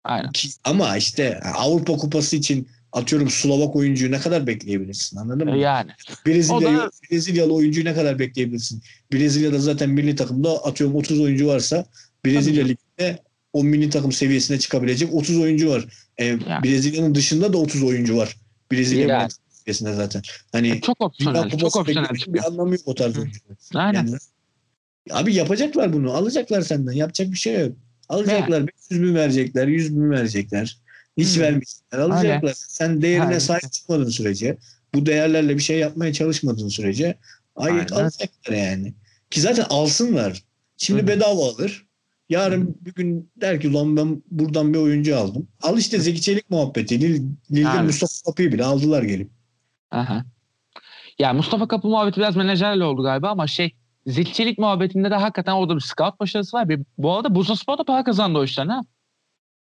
Aynen. Ki- Ama işte Avrupa Kupası için atıyorum Slovak oyuncuyu ne kadar bekleyebilirsin anladın mı? Yani. Brezilya, da- Brezilyalı oyuncuyu ne kadar bekleyebilirsin? Brezilya'da zaten milli takımda atıyorum 30 oyuncu varsa Brezilya. Ligi'nde o milli takım seviyesine çıkabilecek 30 oyuncu var. E, Yani. Brezilya'nın dışında da 30 oyuncu var. Brezilya Yani. seviyesinde zaten. Hani Çok Dünya opsiyonel. Çok opsiyonel. bir anlamı yok o tarz oyuncular. Aynen. Yani, abi yapacaklar bunu. Alacaklar senden. Yapacak bir şey yok. Alacaklar. 500 bin verecekler. 100 bin verecekler. Hiç Hı. vermeyecekler. Alacaklar. Sen değerine Aynen. sahip çıkmadığın sürece bu değerlerle bir şey yapmaya çalışmadığın sürece ay Aynen. alacaklar yani. Ki zaten alsınlar. Şimdi Hı. bedava alır. Yarın bir gün der ki ulan ben buradan bir oyuncu aldım. Al işte Zeki Çelik muhabbeti. Lil, Lille'de Aynen. Mustafa Kapı'yı bile aldılar gelip. Aha. Ya Mustafa Kapı muhabbeti biraz menajerle oldu galiba ama şey zilçilik muhabbetinde de hakikaten orada bir scout başarısı var. Bir, bu arada Bursaspor da para kazandı o işten ha.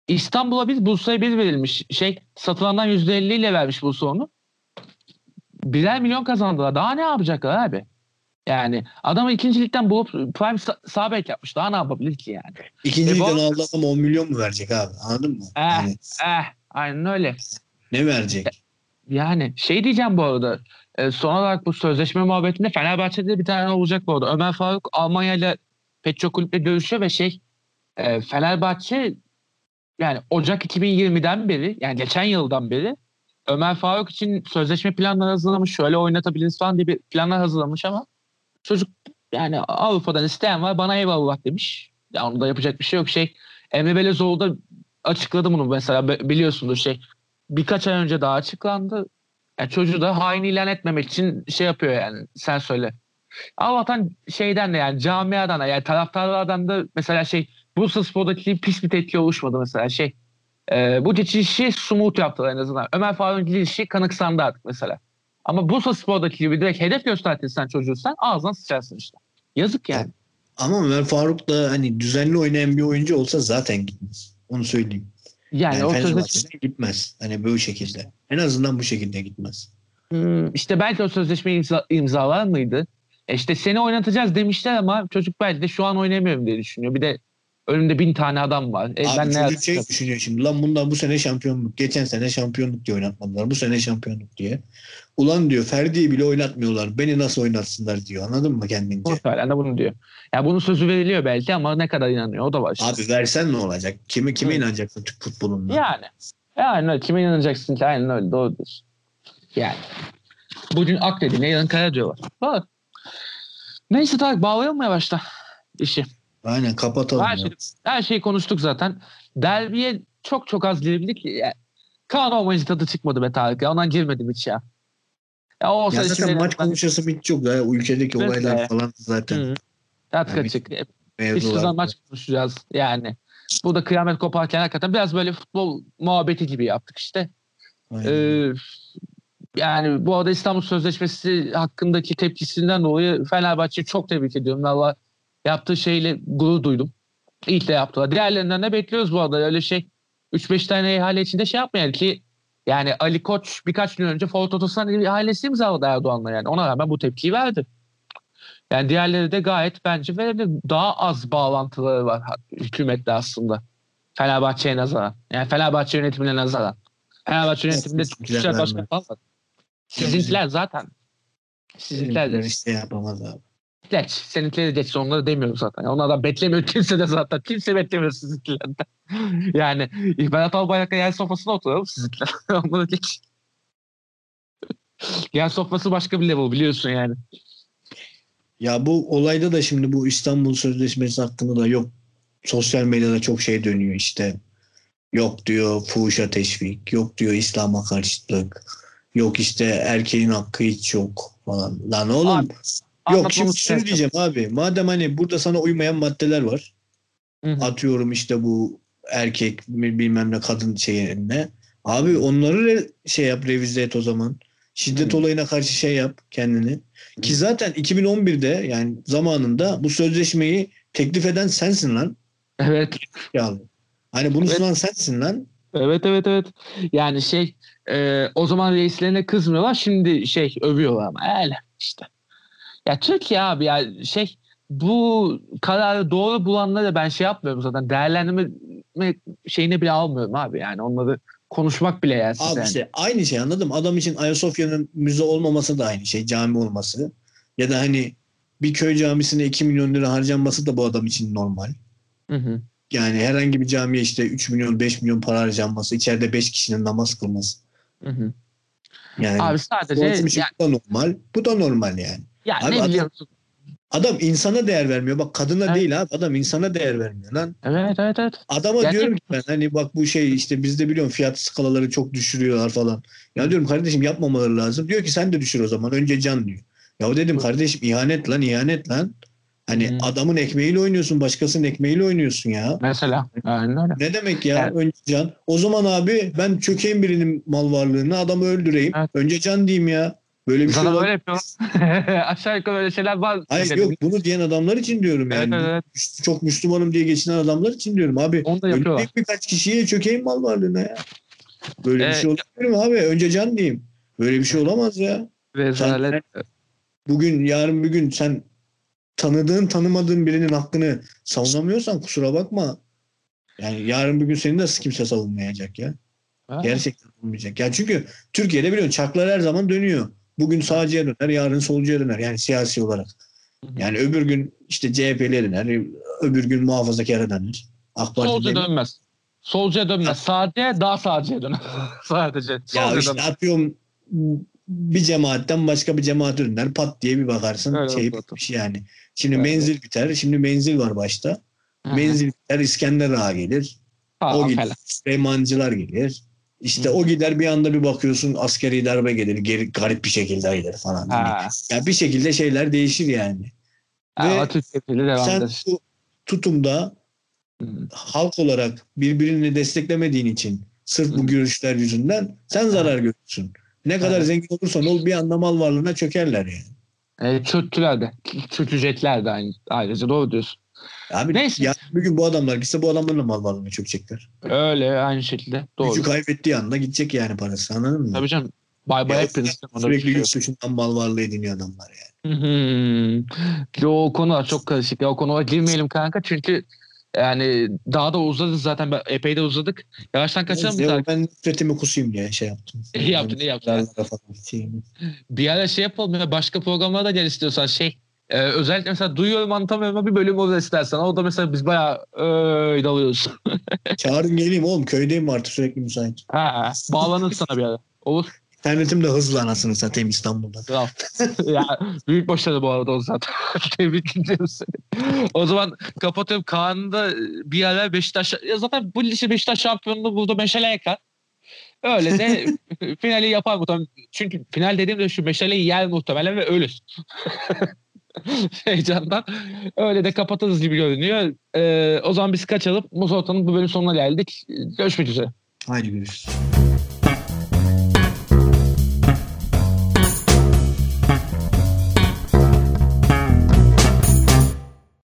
İstanbul'a biz Bursa'ya bir verilmiş. Şey satılandan %50 ile vermiş Bursa onu. Birer milyon kazandılar. Daha ne yapacaklar abi? Yani adamı ikincilikten bulup prime sa- sağ bek yapmış. Daha ne yapabilir ki yani? İkinci E aldı adam 10 milyon mu verecek abi? Anladın mı? Eh. Yani Eh aynen öyle. ne verecek? Yani şey diyeceğim bu arada. E, son olarak bu sözleşme muhabbetinde Fenerbahçe'de bir tane olacak bu arada. Ömer Faruk Almanya ile pek çok kulüple görüşüyor ve şey e, Fenerbahçe yani Ocak 2020'den beri yani geçen yıldan beri Ömer Faruk için sözleşme planları hazırlamış. Şöyle oynatabiliriz falan diye bir planlar hazırlamış ama çocuk yani Avrupa'dan isteyen var bana eyvallah demiş. Ya onda yapacak bir şey yok. Şey Emre Belezoğlu da açıkladı bunu mesela biliyorsundur şey birkaç ay önce daha açıklandı. Yani çocuğu da hain ilan etmemek için şey yapıyor yani sen söyle. Allah'tan şeyden de yani camiadan da yani taraftarlardan da mesela şey Bursa Spor'daki pis bir tepki oluşmadı mesela şey. E, bu işi sumut yaptılar en azından. Ömer Faruk'un işi kanıksandı artık mesela. Ama Bursa Spor'daki gibi direkt hedef göstertirsen çocuğu sen ağzına sıçarsın işte. Yazık yani. Ama Ömer Faruk da hani düzenli oynayan bir oyuncu olsa zaten gitmez. Onu söyleyeyim. Yani, Yani, Fenerbahçe'den gitmez. Hani böyle şekilde. En azından bu şekilde gitmez. Hmm, işte belki o sözleşmeyi imza, imzalar mıydı? E işte seni oynatacağız demişler ama çocuk belki de şu an oynamıyorum diye düşünüyor. Bir de önümde bin tane adam var. E Abi ben ne yapacağım? şey düşünüyor şimdi. Lan bundan bu sene şampiyonluk. Geçen sene şampiyonluk diye oynatmadılar. Bu sene şampiyonluk diye. Ulan diyor Ferdi'yi bile oynatmıyorlar. Beni nasıl oynatsınlar diyor. Anladın mı kendince? Muhtemelen de bunu diyor. Ya bunun sözü veriliyor belki ama ne kadar inanıyor o da var. işte. Abi versen ne olacak? Kime kime Evet. inanacaksın Türk futbolunda? Yani. Yani öyle. Kime inanacaksın ki? Aynen öyle. Doğrudur. Yani. Bugün ak dediğine yarın kara diyorlar. Doğru. Neyse Tarık bağlayalım mı yavaştan işi? Aynen kapatalım. Her, ya. şey, her şeyi konuştuk zaten. Derbiye çok çok az girebildik. Ya, Kaan olmayınca tadı çıkmadı be Tarık. Ya. Ondan girmedim hiç ya. Ya, o Ya zaten maç konuşası hiç yok. Ya. Ülkedeki Evet olaylar falan zaten Hı. Tat Yani kaçık. Hiçbir zaman maç konuşacağız yani. Bu da kıyamet koparken hakikaten biraz böyle futbol muhabbeti gibi yaptık işte. Aynen. Ee, yani bu arada İstanbul Sözleşmesi hakkındaki tepkisinden dolayı Fenerbahçe'yi çok tebrik ediyorum. Valla yaptığı şeyle gurur duydum. İlk de yaptılar. Diğerlerinden de bekliyoruz bu arada. Öyle şey 3-5 tane ihale içinde şey yapmayalım ki yani Ali Koç birkaç gün önce Ford Otosan ihalesi imzaladı Erdoğan'la yani. Ona rağmen bu tepkiyi verdi. Yani diğerleri de gayet bence verimli. Daha az bağlantıları var hükümetle aslında. Fenerbahçe'ye nazaran. Yani Fenerbahçe yönetimine nazaran. Fenerbahçe yönetiminde başkan vermez. falan var. Sizinkiler zaten. Sizinkiler de. İşte yapamaz abi. Geç. Seninkileri geç. Onları demiyorum zaten. Onlardan beklemiyor kimse de zaten. Kimse beklemiyor sizinkilerden. yani Berat Albayrak'la yer sofrasına oturalım sizinkiler. Onları geç. yer sofrası başka bir level biliyorsun yani. Ya bu olayda da şimdi bu İstanbul Sözleşmesi hakkında da yok sosyal medyada çok şey dönüyor işte. Yok diyor fuhuşa teşvik, yok diyor İslam'a karşıtlık, yok işte erkeğin hakkı hiç yok falan. Lan oğlum Abi, yok şimdi şunu diyeceğim abi. Madem hani burada sana uymayan maddeler var. Hı hı. Atıyorum işte bu erkek bilmem ne kadın şeyine. Abi onları re- şey yap revize et o zaman. Şiddet Hı. olayına karşı şey yap kendini. Ki zaten 2011'de yani zamanında bu sözleşmeyi teklif eden sensin lan. Evet. Ya. Hani bunu Evet. sunan sensin lan. Evet evet evet. Yani şey e, o zaman reislerine kızmıyorlar şimdi şey övüyorlar ama öyle işte. Ya Türkiye abi ya şey bu kararı doğru bulanları ben şey yapmıyorum zaten değerlendirme şeyine bile almıyorum abi yani onları konuşmak bile yersiz Abi yani. işte aynı şey anladım. Adam için Ayasofya'nın müze olmaması da aynı şey. Cami olması. Ya da hani bir köy camisine 2 milyon lira harcanması da bu adam için normal. Hı hı. Yani herhangi bir camiye işte 3 milyon 5 milyon para harcanması. içeride 5 kişinin namaz kılması. Hı hı. Yani Abi sadece Sonrası için ya, bu da normal. Bu da normal yani. Ya Abi ne adam-? Adam insana değer vermiyor. Bak kadına Evet. değil abi. Adam insana değer vermiyor lan. Evet evet evet. Adama Yani- diyorum ki ben hani bak bu şey işte bizde biliyorum fiyat skalaları çok düşürüyorlar falan. Ya diyorum kardeşim yapmamaları lazım. Diyor ki sen de düşür o zaman. Önce can diyor. Ya dedim kardeşim ihanet lan ihanet lan. Hani Hı. adamın ekmeğiyle oynuyorsun başkasının ekmeğiyle oynuyorsun ya. Mesela. Aynen öyle. Ne demek ya? Evet. Önce can. O zaman abi ben çökeyim birinin mal varlığını adamı öldüreyim. Evet. Önce can diyeyim ya. Böyle bir şey Zaten olabilir. öyle yapıyor. Aşağı yukarı öyle şeyler var. Hayır yok bunu diyen adamlar için diyorum yani. evet, evet. Çok Müslümanım diye geçinen adamlar için diyorum abi. Onu da yapıyorlar. Birkaç kişiye çökeyim mal varlığına ya. Böyle bir Ee, şey olabilir mi abi? Önce can diyeyim. Böyle bir şey olamaz ya. Rezalet. Bugün yarın bir gün sen tanıdığın tanımadığın birinin hakkını savunamıyorsan kusura bakma. Yani yarın bir gün seni de kimse savunmayacak ya. Ha. Gerçekten olmayacak. Yani çünkü Türkiye'de biliyorsun çarklar her zaman dönüyor. Bugün sağcıya döner, yarın solcuya döner. Yani siyasi olarak. Yani öbür gün işte CHP'liye döner, öbür gün muhafazakara döner. AK Parti döner. dönmez. Solcuya dönmez. Sağcıya daha sağcıya döner. Sadece. Ya Solcuya işte dönmez. atıyorum bir cemaatten başka bir cemaate döner. Pat diye bir bakarsın. Öyle şey bitmiş yani. Şimdi Evet. menzil biter. Şimdi menzil var başta. Hı hı. Menzil biter. İskender Ağa gelir. Ha, o falan. Süleymancılar gelir. İşte Hı. o gider bir anda bir bakıyorsun askeri darbe gelir. Geri, garip bir şekilde gelir falan. Ha. Ya bir şekilde şeyler değişir yani. Ha, Ve devam Sen eder. bu tutumda Hı. halk olarak birbirini desteklemediğin için sırf Hı. bu görüşler yüzünden sen zarar görürsün. Ne kadar Evet. zengin olursan ol bir anda mal varlığına çökerler yani. E, çöktüler de. Çökecekler de aynı. ayrıca doğru diyorsun. Abi Neyse. ya bir gün bu adamlar gitse bu adamların da mal varlığına çökecekler. Öyle aynı şekilde. Doğru. Gücü kaybettiği anda gidecek yani parası anladın mı? Tabii canım. Bay bay hepiniz. Sürekli yurt dışından mal varlığı ediniyor adamlar yani. Hı hı. o konular çok karışık. Ya, o konuya girmeyelim kanka çünkü yani daha da uzarız zaten. Ben- Epey de uzadık. Yavaştan kaçalım mı? Tarık? ben nefretimi kusayım diye şey yaptım. İyi yaptın, iyi yaptın. Falan gideyim. Bir ara şey yapalım ya başka programlara da gel istiyorsan şey. E, özellikle mesela duyuyorum anlatamıyorum bir bölüm orada istersen. Orada mesela biz bayağı öyle dalıyoruz. Çağırın geleyim oğlum köydeyim artık sürekli müsait. ha, bağlanır sana bir ara. Olur. İnternetim de hızlı anasını satayım İstanbul'da. Kral. ya, büyük başarı bu arada o zaten. Tebrik ediyorum seni. O zaman kapatıyorum. Kaan'ın da bir yerler Beşiktaş... Ya zaten bu lise Beşiktaş şampiyonluğu burada meşale yakar. Öyle de finali yapar muhtemelen. Çünkü final dediğimde şu meşaleyi yer muhtemelen ve ölür. Heyecandan. Öyle de kapatırız gibi görünüyor. Ee, o zaman biz kaçalım. Muzorta'nın bu bölüm sonuna geldik. Görüşmek üzere. Haydi görüşürüz.